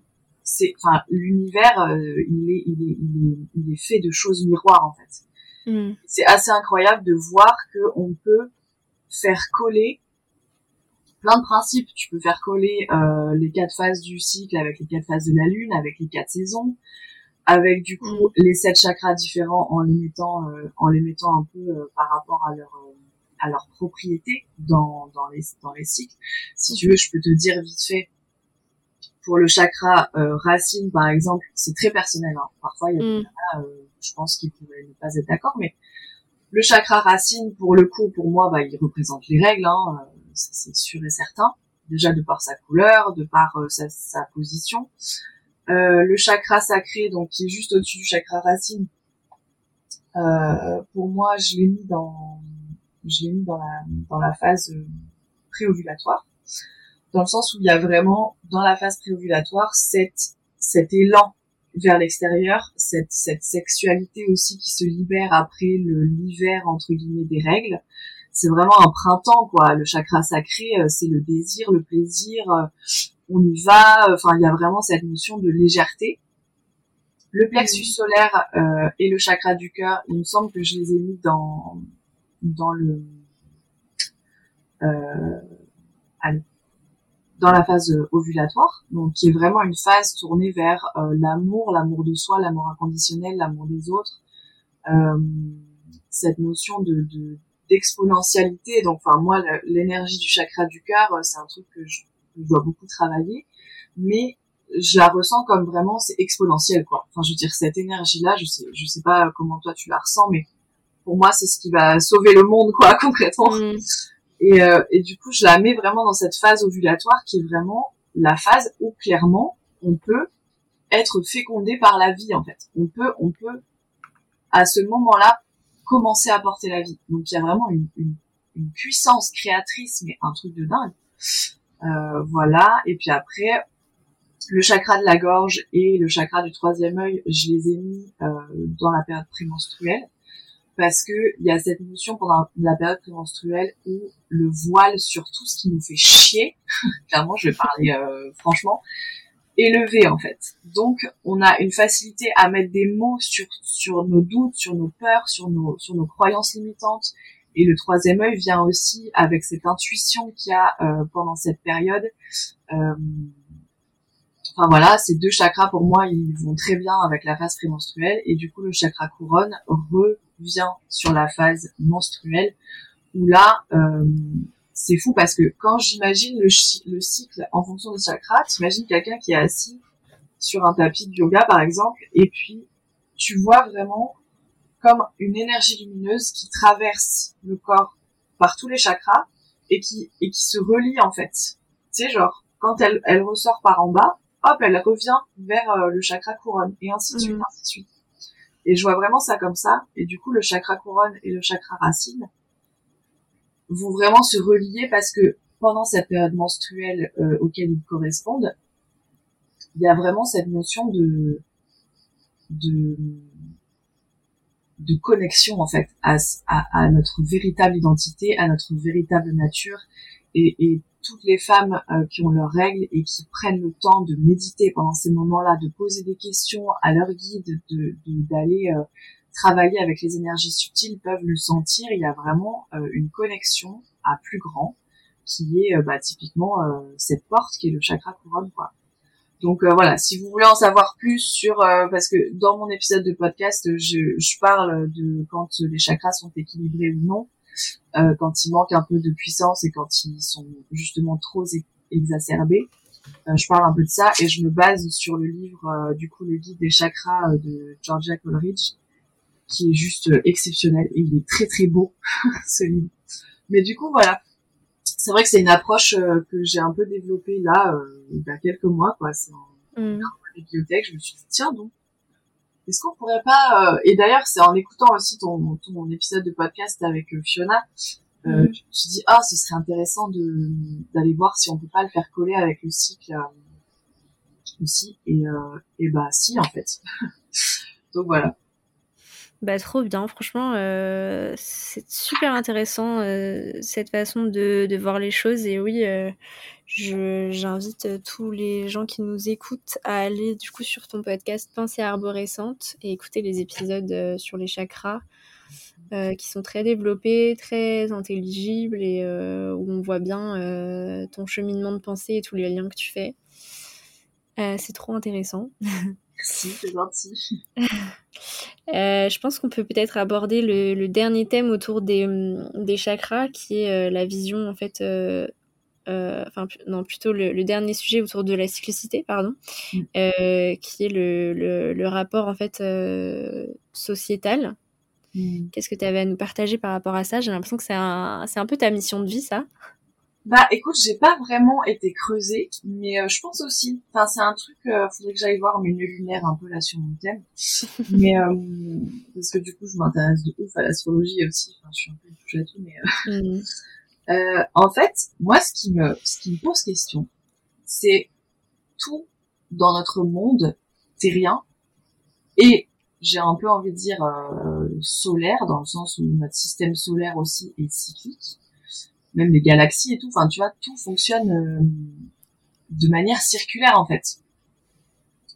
c'est, enfin, l'univers, euh, il, est, il, est, il, est, il est fait de choses miroirs en fait. Mm. C'est assez incroyable de voir que on peut faire coller plein de principes. Tu peux faire coller euh, les quatre phases du cycle avec les quatre phases de la lune, avec les quatre saisons, avec du coup mm. les sept chakras différents en les mettant euh, en les mettant un peu euh, par rapport à leur euh, à leur propriété dans dans les dans les cycles. Si tu veux, je peux te dire vite fait pour le chakra racine par exemple, c'est très personnel. Hein. Parfois, il y a des mm. je pense qu'ils pourraient ne pas être d'accord, mais le chakra racine, pour le coup, pour moi, bah, il représente les règles. Hein c'est sûr et certain. Déjà de par sa couleur, de par euh, sa, position. Euh, le chakra sacré, donc qui est juste au-dessus du chakra racine, euh, pour moi, je l'ai mis dans, je l'ai mis dans la dans la phase préovulatoire, dans le sens où il y a vraiment dans la phase préovulatoire cette cet élan vers l'extérieur, cette, cette sexualité aussi qui se libère après le l'hiver entre guillemets des règles, c'est vraiment un printemps quoi. Le chakra sacré, euh, c'est le désir, le plaisir. Euh, on y va. Enfin, il y a vraiment cette notion de légèreté. Le plexus solaire euh, et le chakra du cœur, il me semble que je les ai mis dans dans le euh, allez, dans la phase ovulatoire, donc qui est vraiment une phase tournée vers l'amour, l'amour de soi, l'amour inconditionnel, l'amour des autres, cette notion de, de, d'exponentialité. Donc, enfin, moi, l'énergie du chakra du cœur, euh, c'est un truc que je, dois beaucoup travailler, mais je la ressens comme vraiment c'est exponentiel, quoi. Enfin, je veux dire, cette énergie-là, je sais, je sais pas comment toi tu la ressens, mais pour moi, c'est ce qui va sauver le monde, quoi, (laughs) concrètement. Mm. Et, euh, et du coup, je la mets vraiment dans cette phase ovulatoire qui est vraiment la phase où clairement on peut être fécondé par la vie, en fait. On peut, on peut à ce moment-là commencer à porter la vie. Donc il y a vraiment une puissance créatrice, mais un truc de dingue. Euh, voilà. Et puis après, le chakra de la gorge et le chakra du troisième œil, je les ai mis euh, dans la période prémenstruelle parce que il y a cette notion pendant la période prémenstruelle où le voile sur tout ce qui nous fait chier, (laughs) clairement, je vais parler euh, franchement, élevé en fait. Donc on a une facilité à mettre des mots sur sur nos doutes, sur nos peurs, sur nos sur nos croyances limitantes. Et le troisième œil vient aussi avec cette intuition qu'il y a euh, pendant cette période. Euh, enfin voilà, ces deux chakras pour moi ils vont très bien avec la phase prémenstruelle et du coup le chakra couronne revient sur la phase menstruelle où là euh, c'est fou parce que quand j'imagine le, le, cycle en fonction des chakras, t'imagines quelqu'un qui est assis sur un tapis de yoga par exemple, et puis tu vois vraiment comme une énergie lumineuse qui traverse le corps par tous les chakras et qui et qui se relie en fait. Tu sais genre quand elle elle ressort par en bas, hop elle revient vers euh, le chakra couronne et ainsi de suite, mmh. ainsi de suite. Et je vois vraiment ça comme ça. Et du coup le chakra couronne et le chakra racine, vont vraiment se relier parce que pendant cette période menstruelle euh, auquel ils correspondent, il y a vraiment cette notion de de de connexion en fait à, à, notre véritable identité, à notre véritable nature et, et toutes les femmes euh, qui ont leurs règles et qui prennent le temps de méditer pendant ces moments-là, de poser des questions à leur guide, de d'aller euh, travailler avec les énergies subtiles peuvent le sentir. Il y a vraiment euh, une connexion à plus grand qui est euh, bah, typiquement cette porte qui est le chakra couronne quoi. Donc voilà, si vous voulez en savoir plus sur parce que dans mon épisode de podcast, je, je parle de quand les chakras sont équilibrés ou non, quand il manque un peu de puissance et quand ils sont justement trop exacerbés. je parle un peu de ça et je me base sur le livre, du coup, le guide des chakras de Georgia Coleridge, qui est juste exceptionnel et il est très très beau, (laughs) ce livre. Mais du coup, voilà. C'est vrai que c'est une approche que j'ai un peu développée là, il y a quelques mois, quoi. C'est en, mmh. bibliothèque. Je me suis dit, tiens donc, est-ce qu'on pourrait pas euh, et d'ailleurs c'est en écoutant aussi ton, ton épisode de podcast avec euh, Fiona euh, mm. je me suis dit ah ce serait intéressant de d'aller voir si on peut pas le faire coller avec le cycle aussi. Et et bah si en fait. (laughs) Donc voilà bah trop bien, franchement, euh, c'est super intéressant euh, cette façon de, de, voir les choses et oui, euh, j'invite tous les gens qui nous écoutent à aller du coup sur ton podcast Pensée arborescente et écouter les épisodes sur les chakras qui sont très développés, très intelligibles et où on voit bien ton cheminement de pensée et tous les liens que tu fais. c'est trop intéressant. Merci, c'est gentil. (laughs) Euh, je pense qu'on peut peut-être aborder le, dernier thème autour des, hum, des chakras, qui est euh, la vision, en fait, euh, enfin, non, plutôt le, dernier sujet autour de la cyclicité, pardon, mm. qui est le, le, rapport, en fait, sociétal. Mm. Qu'est-ce que tu avais à nous partager par rapport à ça? J'ai l'impression que c'est un, un peu ta mission de vie, ça. Bah écoute, j'ai pas vraiment été creusée, mais euh, je pense aussi. Enfin, c'est un truc, euh, faudrait que j'aille voir mes nœuds lunaires un peu là sur mon thème. (laughs) mais euh, parce que du coup, je m'intéresse de ouf à l'astrologie aussi. Enfin, je suis un peu touche à tout, mais euh, mhm. (laughs) en fait, moi, ce qui me, ce qui me pose question, c'est tout dans notre monde rien et j'ai un peu envie de dire solaire dans le sens où notre système solaire aussi est cyclique même les galaxies et tout. Enfin, tu vois, tout fonctionne euh, de manière circulaire en fait.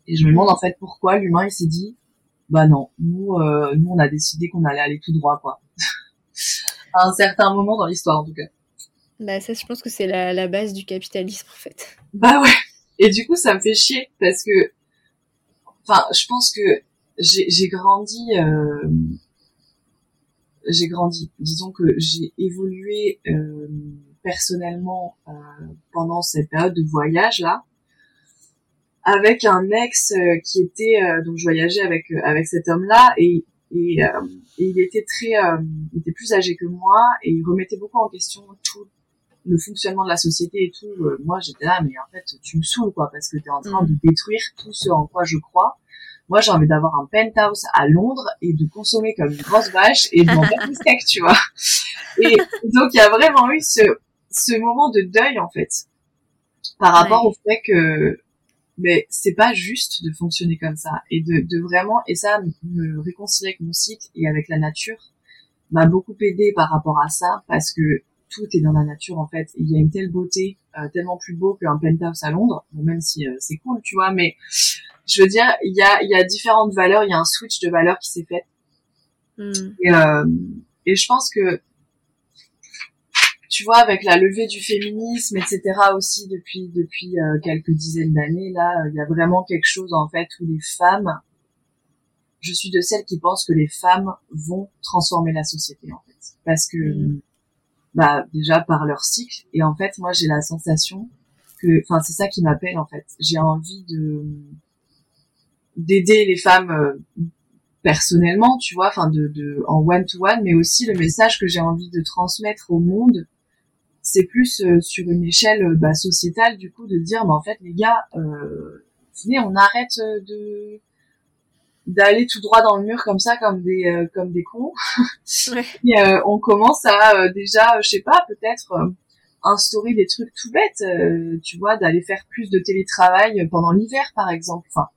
Et je me demande en fait pourquoi l'humain il s'est dit, bah non, nous, euh, nous on a décidé qu'on allait aller tout droit quoi. (laughs) à un certain moment dans l'histoire en tout cas. Bah ça, je pense que c'est la, la base du capitalisme en fait. Bah ouais. Et du coup, ça me fait chier parce que, enfin, je pense que j'ai grandi. Euh, j'ai grandi. Disons que j'ai évolué euh, personnellement euh, pendant cette période de voyage là, avec un ex euh, qui était donc je voyageais avec avec cet homme là et et, il était très il était plus âgé que moi et il remettait beaucoup en question tout le fonctionnement de la société et tout. moi j'étais là mais en fait tu me saoules quoi parce que tu es en train mm. de détruire tout ce en quoi je crois moi, j'ai envie d'avoir un penthouse à Londres et de consommer comme une grosse vache et de m'en faire du steak, tu vois. Et donc, il y a vraiment eu ce, moment de deuil, en fait, par rapport au fait que, mais c'est pas juste de fonctionner comme ça et de, vraiment, et ça, me réconcilier avec mon cycle et avec la nature m'a beaucoup aidé par rapport à ça parce que tout est dans la nature en fait. Il y a une telle beauté, euh, tellement plus beau qu'un penthouse à Londres, même si euh, c'est cool, tu vois, mais je veux dire, il y a, y a différentes valeurs, il y a un switch de valeurs qui s'est fait. Hmm. Et, euh, et je pense que, tu vois, avec la levée du féminisme, etc. aussi depuis depuis euh, quelques dizaines d'années, là, il y a vraiment quelque chose en fait où les femmes, je suis de celles qui pensent que les femmes vont transformer la société en fait, parce que, hmm. bah déjà par leur cycle, et en fait moi j'ai la sensation que, enfin c'est ça qui m'appelle en fait, j'ai envie de d'aider les femmes euh, personnellement, tu vois, enfin de, de en one to one, mais aussi le message que j'ai envie de transmettre au monde, c'est plus euh, sur une échelle euh, bah, sociétale du coup de dire, mais en fait les gars, euh, venez, on arrête de d'aller tout droit dans le mur comme ça, comme des comme des cons. (laughs) Et on commence à déjà, je sais pas, peut-être instaurer des trucs tout bêtes, tu vois, d'aller faire plus de télétravail pendant l'hiver par exemple. Enfin,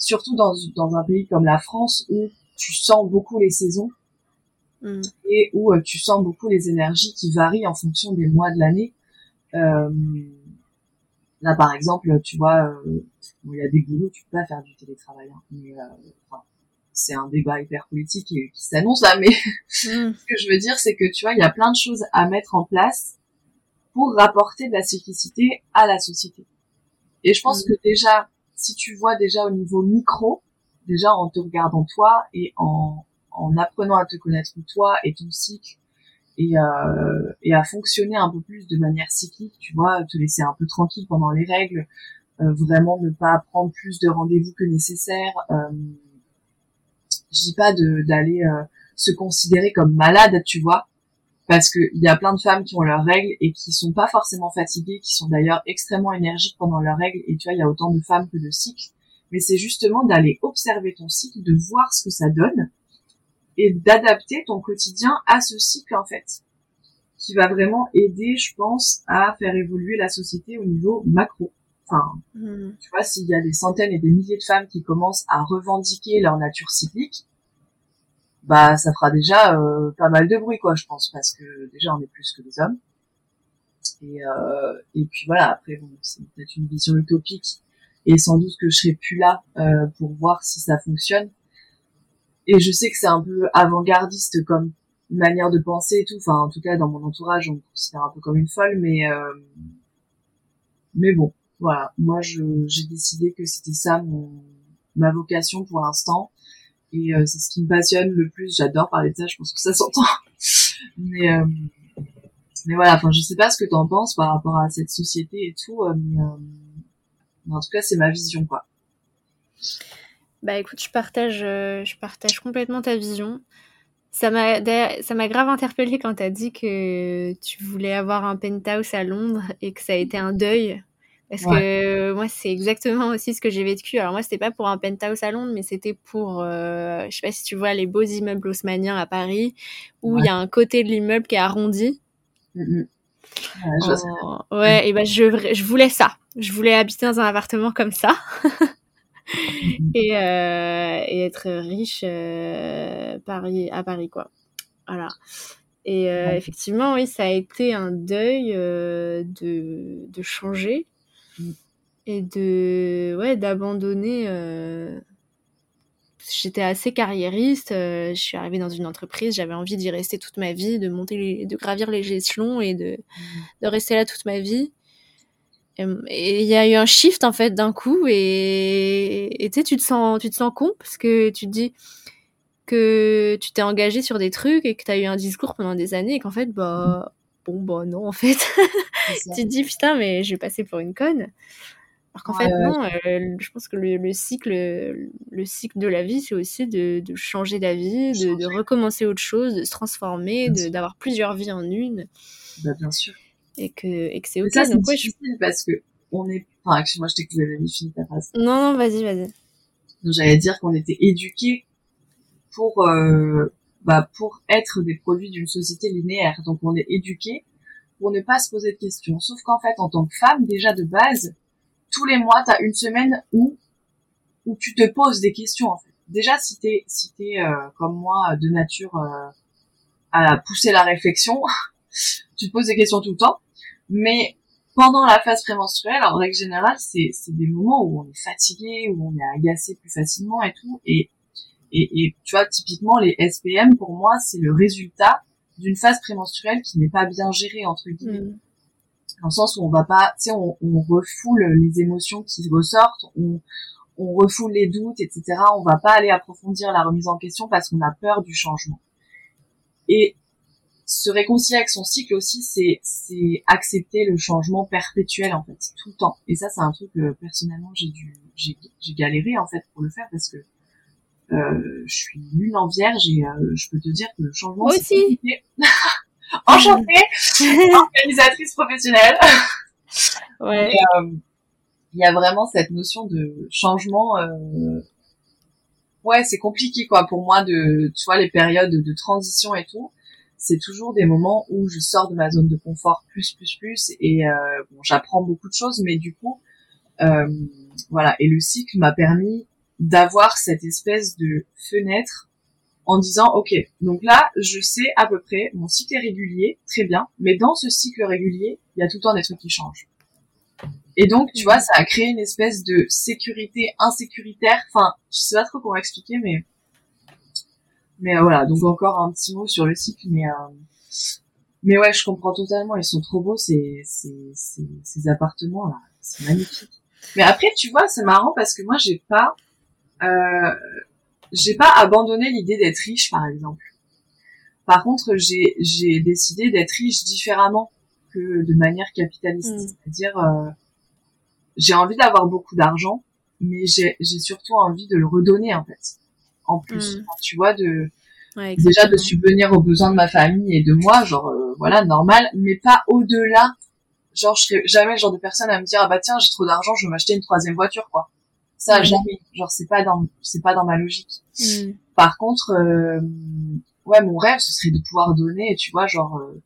surtout dans, dans un pays comme la France où tu sens beaucoup les saisons mm. et où euh, tu sens beaucoup les énergies qui varient en fonction des mois de l'année. Euh, là, par exemple, tu vois, euh, il y a des boulots, tu peux pas faire du télétravail, hein, mais enfin, c'est un débat hyper politique qui, qui s'annonce là, mais mm. (laughs) ce que je veux dire, c'est que tu vois, il y a plein de choses à mettre en place pour rapporter de la cyclicité à la société. Et je pense mm. que déjà, si tu vois déjà au niveau micro, déjà en te regardant toi et en, en apprenant à te connaître toi et ton cycle et, euh, à fonctionner un peu plus de manière cyclique, tu vois, te laisser un peu tranquille pendant les règles, euh, vraiment ne pas prendre plus de rendez-vous que nécessaire. Euh, je dis pas d'aller euh, se considérer comme malade, tu vois, parce que il y a plein de femmes qui ont leurs règles et qui sont pas forcément fatiguées, qui sont d'ailleurs extrêmement énergiques pendant leurs règles. Et tu vois, il y a autant de femmes que de cycles. Mais c'est justement d'aller observer ton cycle, de voir ce que ça donne et d'adapter ton quotidien à ce cycle en fait, qui va vraiment aider, je pense, à faire évoluer la société au niveau macro. Enfin, hmm. tu vois, s'il y a des centaines et des milliers de femmes qui commencent à revendiquer leur nature cyclique, bah ça fera déjà euh, pas mal de bruit quoi, je pense, parce que déjà on est plus que des hommes. Et, euh, et puis voilà, après bon, c'est peut-être une vision utopique et sans doute que je serai plus là euh, pour voir si ça fonctionne et je sais que c'est un peu avant-gardiste comme manière de penser et tout. Enfin, en tout cas, dans mon entourage, on me considère un peu comme une folle, mais euh, mais bon, voilà. Moi, j'ai décidé que c'était ça ma vocation pour l'instant, et euh, c'est ce qui me passionne le plus. J'adore parler de ça. Je pense que ça s'entend. mais euh, mais voilà. Enfin, je sais pas ce que t'en penses par rapport à cette société et tout, mais, mais en tout cas, c'est ma vision, quoi. Bah écoute, je partage, euh, je partage complètement ta vision. Ça m'a grave interpellée quand tu as dit que tu voulais avoir un penthouse à Londres et que ça a été un deuil. Parce que moi, c'est exactement (laughs) aussi ce que j'ai vécu. Alors moi, c'était pas pour un penthouse à Londres, mais c'était pour, euh, je sais pas si tu vois les beaux immeubles haussmanniens à Paris, où il y a un côté de l'immeuble qui est arrondi. Mm, mm. Ouais, ouais, et ben je, je voulais ça. Je voulais habiter dans un appartement comme ça. Mhm. (laughs) et, euh, et, être riche euh, Paris, à Paris, quoi. Voilà. Et euh, effectivement, oui, ça a été un deuil euh, de, de changer mm. Et de ouais d'abandonner. Euh, j'étais assez carriériste. je suis arrivée dans une entreprise, j'avais envie d'y rester toute ma vie, de monter, de gravir les échelons et de, de rester là toute ma vie. Et il y a eu un shift en fait d'un coup et tu tu te sens tu te sens con parce que tu te dis que tu t'es engagé sur des trucs et que tu as eu un discours pendant des années et qu'en fait bah bon bah non en fait. (laughs) Tu te dis putain mais je vais passer pour une conne. Alors qu'en fait non euh, je pense que le, cycle le cycle de la vie c'est aussi de, de, changer d'avis de, de recommencer autre chose de se transformer d'avoir plusieurs vies en une. Bah, bien sûr. Et que, et que c'est ok. Ça, c'est difficile parce que on est, enfin, excuse-moi, je t'ai que j'avais fini ta phrase. Non, non, vas-y, vas-y. Donc, j'allais dire qu'on était éduqués pour, euh, bah, pour être des produits d'une société linéaire. Donc, on est éduqués pour ne pas se poser de questions. Sauf qu'en fait, en tant que femme, déjà de base, tous les mois, t'as une semaine où, où tu te poses des questions, en fait. Déjà, si t'es, si t'es, euh, comme moi, de nature, euh, à pousser la réflexion, (laughs) tu te poses des questions tout le temps. Mais pendant la phase prémenstruelle, en règle générale, c'est des moments où on est fatigué, où on est agacé plus facilement et tout. Et, et, et tu vois, typiquement, les SPM, pour moi, c'est le résultat d'une phase prémenstruelle qui n'est pas bien gérée, entre guillemets. Mm. Dans le sens où on va pas, tu sais, on, on refoule les émotions qui ressortent, on, on refoule les doutes, etc. On va pas aller approfondir la remise en question parce qu'on a peur du changement. Et se réconcilier avec son cycle aussi, c'est c'est accepter le changement perpétuel en fait, tout le temps. Et ça, c'est un truc que personnellement j'ai dû j'ai j'ai galéré en fait pour le faire parce que euh, je suis nulle en vierge et euh, je peux te dire que le changement Moi aussi. (laughs) Enchantée, (laughs) organisatrice professionnelle. (laughs) Ouais. Euh, il y a vraiment cette notion de changement. Euh, ouais, c'est compliqué quoi pour moi de, tu vois, les périodes de transition et tout c'est toujours des moments où je sors de ma zone de confort plus plus plus et euh, bon, j'apprends beaucoup de choses mais du coup euh, voilà et le cycle m'a permis d'avoir cette espèce de fenêtre en disant ok donc là je sais à peu près mon cycle est régulier très bien mais dans ce cycle régulier il y a tout le temps des trucs qui changent et donc tu vois ça a créé une espèce de sécurité insécuritaire enfin je sais pas trop comment expliquer mais mais euh, voilà, donc encore un petit mot sur le cycle, mais euh, mais ouais, je comprends totalement. Ils sont trop beaux ces ces ces, ces appartements là, c'est magnifique. Mais après, tu vois, c'est marrant parce que moi, j'ai pas euh, j'ai pas abandonné l'idée d'être riche, par exemple. Par contre, j'ai j'ai décidé d'être riche différemment que de manière capitaliste, Mm. c'est-à-dire euh, j'ai envie d'avoir beaucoup d'argent, mais j'ai j'ai surtout envie de le redonner en fait. En plus, Mm. tu vois, de Ouais, déjà de subvenir aux besoins de ma famille et de moi, genre euh, voilà normal, mais pas au-delà. Genre je serais jamais le genre de personne à me dire ah bah tiens j'ai trop d'argent, je vais m'acheter une troisième voiture quoi. Ça jamais. Genre c'est pas dans c'est pas dans ma logique. Mm. Par contre, euh, ouais, mon rêve, ce serait de pouvoir donner, tu vois, genre euh,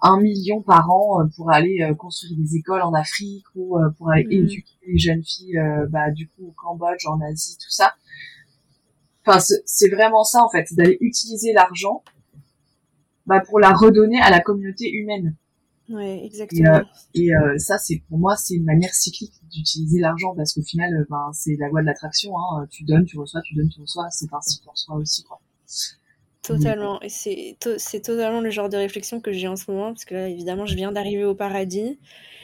un million par an euh, pour aller euh, construire des écoles en Afrique ou euh, pour aller Mhm. éduquer les jeunes filles, euh, bah du coup au Cambodge, en Asie, tout ça. Enfin, c'est c'est vraiment ça en fait, c'est d'aller utiliser l'argent, bah pour la redonner à la communauté humaine. Ouais, exactement. Et euh, ça, c'est pour moi, c'est une manière cyclique d'utiliser l'argent parce qu'au final, euh, ben, c'est la loi de l'attraction. Hein. Tu donnes, tu reçois, tu donnes, tu reçois. C'est un cycle en soi aussi, quoi. Totalement. Et c'est to- c'est totalement le genre de réflexion que j'ai en ce moment, parce que là, évidemment, je viens d'arriver au paradis.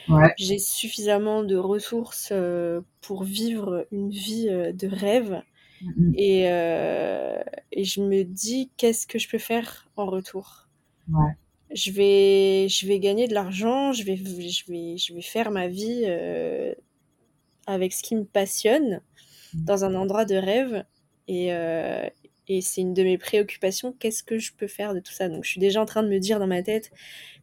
Ouais. J'ai suffisamment de ressources euh, pour vivre une vie euh, de rêve. Mm, Et, euh, et je me dis, qu'est-ce que je peux faire en retour? Ouais. Je vais, je vais gagner de l'argent, je vais, je vais, je vais faire ma vie euh, avec ce qui me passionne, Mm. dans un endroit de rêve. Et, euh, et c'est une de mes préoccupations, qu'est-ce que je peux faire de tout ça? Donc je suis déjà en train de me dire dans ma tête,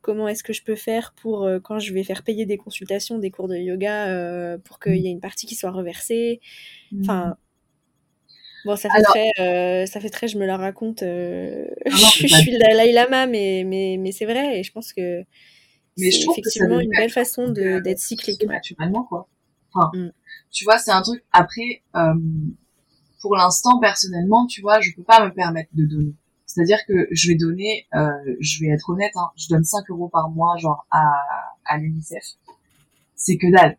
comment est-ce que je peux faire pour, euh, quand je vais faire payer des consultations, des cours de yoga, pour qu'il y ait une partie qui soit reversée? Enfin, bon, ça fait Alors- très, euh, ça fait très, je me la raconte, euh, non, (laughs) je, suis le Dalai Lama, mais, mais, mais c'est vrai, et je pense que Mais c'est que effectivement une belle façon de- euh, d'être cyclique. naturellement, quoi. Enfin, Mm. tu vois, c'est un truc. Après, euh, pour l'instant, personnellement, tu vois, je peux pas me permettre de donner. C'est-à-dire que je vais donner, je vais être honnête, hein, je donne 5 euros par mois, genre à, à l'UNICEF. C'est que dalle.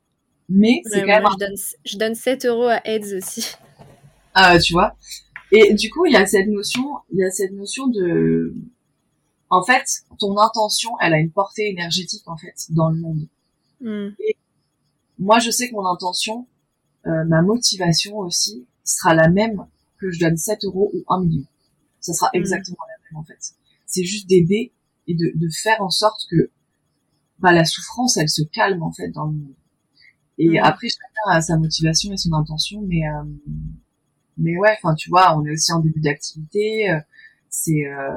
Mais c'est quand même je donne, je donne 7 euros à AIDS aussi. Euh, tu vois. Et du coup, il y a cette notion, il y a cette notion de, en fait, ton intention, elle a une portée énergétique en fait dans le monde. Mm. Moi, je sais que mon intention, euh, ma motivation aussi, sera la même que je donne 7 euros ou 1 million. Ça sera Mhm. exactement la même en fait. C'est juste d'aider et de, de faire en sorte que bah, la souffrance, elle se calme en fait dans le monde. Et Mhm. après, chacun a sa motivation et son intention, mais euh, mais ouais, enfin tu vois, on est aussi en début d'activité. euh, C'est euh,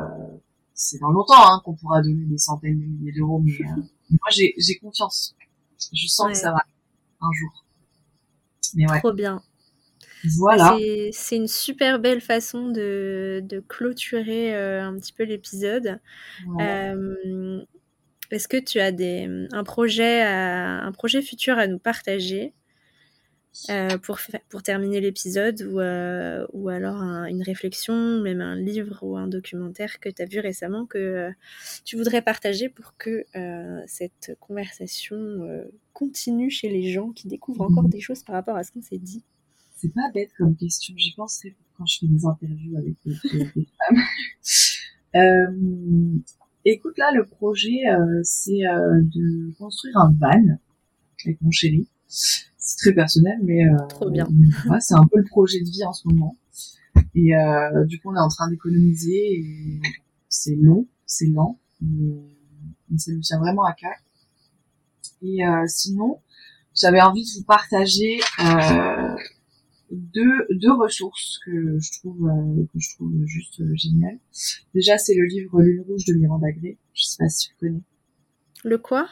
c'est dans longtemps hein, qu'on pourra donner des centaines de milliers d'euros, mais euh, (laughs) moi j'ai j'ai confiance. Je sens Ouais. que ça va un jour. Mais ouais, Trop bien. voilà. C'est- C'est une super belle façon de, de clôturer euh, un petit peu l'épisode. Ouais. Euh, Est-ce que tu as des, un, projet à- un projet futur à nous partager? Euh, pour, pour terminer l'épisode ou, euh, ou alors un- une réflexion, même un livre ou un documentaire que tu as vu récemment que euh, tu voudrais partager pour que cette conversation continue chez les gens qui découvrent encore des choses par rapport à ce qu'on s'est dit? C'est pas bête comme question. J'y penserai quand je fais des interviews avec des, (laughs) femmes. écoute, là, le projet, c'est de construire un van avec mon chéri. C'est très personnel, mais euh, Trop bien. ouais, c'est un peu le projet de vie en ce moment. Et euh, du coup, on est en train d'économiser. et C'est long, c'est lent, mais, mais ça nous tient vraiment à cœur. Et euh, sinon, j'avais envie de vous partager euh, deux, deux ressources que je trouve euh, que je trouve juste euh, géniales. Déjà, c'est le livre Lune rouge de Miranda Gray. Je sais pas si tu connais. Le quoi?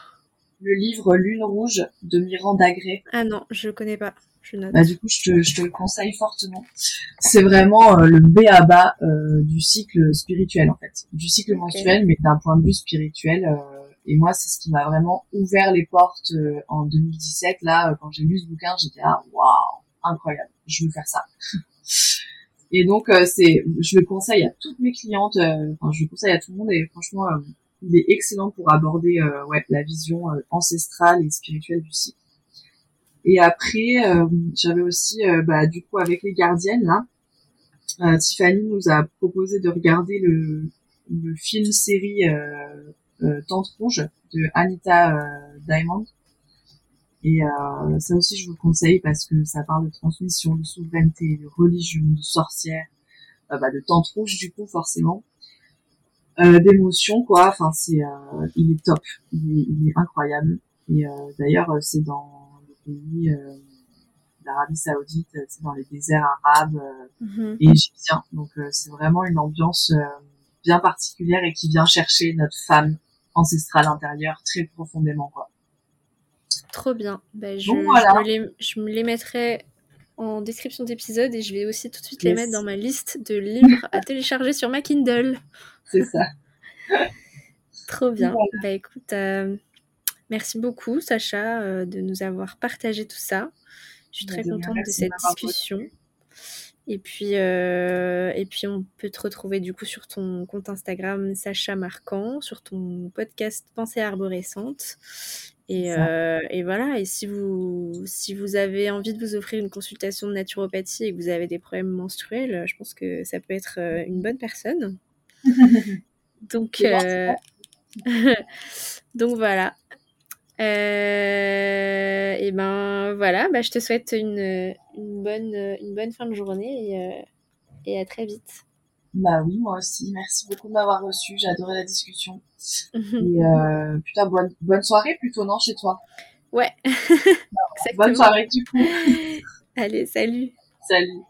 Le livre Lune rouge de Miranda Gray. Ah non, je connais pas. Je note. Bah, du coup, je te, je te le conseille fortement. C'est vraiment euh, le B à bas euh, du cycle spirituel, en fait. Du cycle Ok. mensuel, mais d'un point de vue spirituel. euh, et moi, c'est ce qui m'a vraiment ouvert les portes euh, en 2017. Là, euh, quand j'ai lu ce bouquin, j'étais là, waouh, incroyable, je veux faire ça. (laughs) et donc, euh, c'est, je le conseille à toutes mes clientes. euh, Enfin, je le conseille à tout le monde. Et franchement, euh, il est excellent pour aborder euh, ouais, la vision euh, ancestrale et spirituelle du cycle. Et après, euh, j'avais aussi, bah, du coup, avec les gardiennes, là, euh, Tiffany nous a proposé de regarder le, le film-série euh, euh, Tante Rouge de Anita Diamond. Et ça aussi, je vous le conseille parce que ça parle de transmission, de souveraineté, de religion, de sorcière, bah, de Tante Rouge, du coup, forcément. Euh, d'émotions quoi. Enfin c'est, il est top, il est, il est incroyable. Et d'ailleurs c'est dans les pays d'Arabie Saoudite, c'est dans les déserts arabes mhm. et égyptiens. Donc c'est vraiment une ambiance bien particulière et qui vient chercher notre femme ancestrale intérieure très profondément quoi. Trop bien. Ben, je, me les, je, me les, mettrai en description d'épisode et je vais aussi tout de suite les mettre dans ma liste de livres à télécharger sur ma Kindle. C'est ça. Trop bien. Bah écoute, euh, merci beaucoup Sacha euh, de nous avoir partagé tout ça. Je suis très contente de cette discussion. Et puis, euh, et puis, on peut te retrouver du coup sur ton compte Instagram Sacha Marquant, sur ton podcast Pensée arborescente. Et, euh, et, voilà, et si vous, si vous avez envie de vous offrir une consultation de naturopathie et que vous avez des problèmes menstruels, je pense que ça peut être une bonne personne. (laughs) Donc, euh... (laughs) donc voilà. Euh, et ben voilà, bah, je te souhaite une, une, bonne, une bonne fin de journée et, euh, et à très vite. Bah oui, moi aussi. Merci beaucoup de m'avoir reçu. J'ai adoré la discussion. (laughs) Et putain, bonne, bonne soirée plutôt, non, chez toi? Ouais. bonne soirée du coup. Allez, salut. Salut.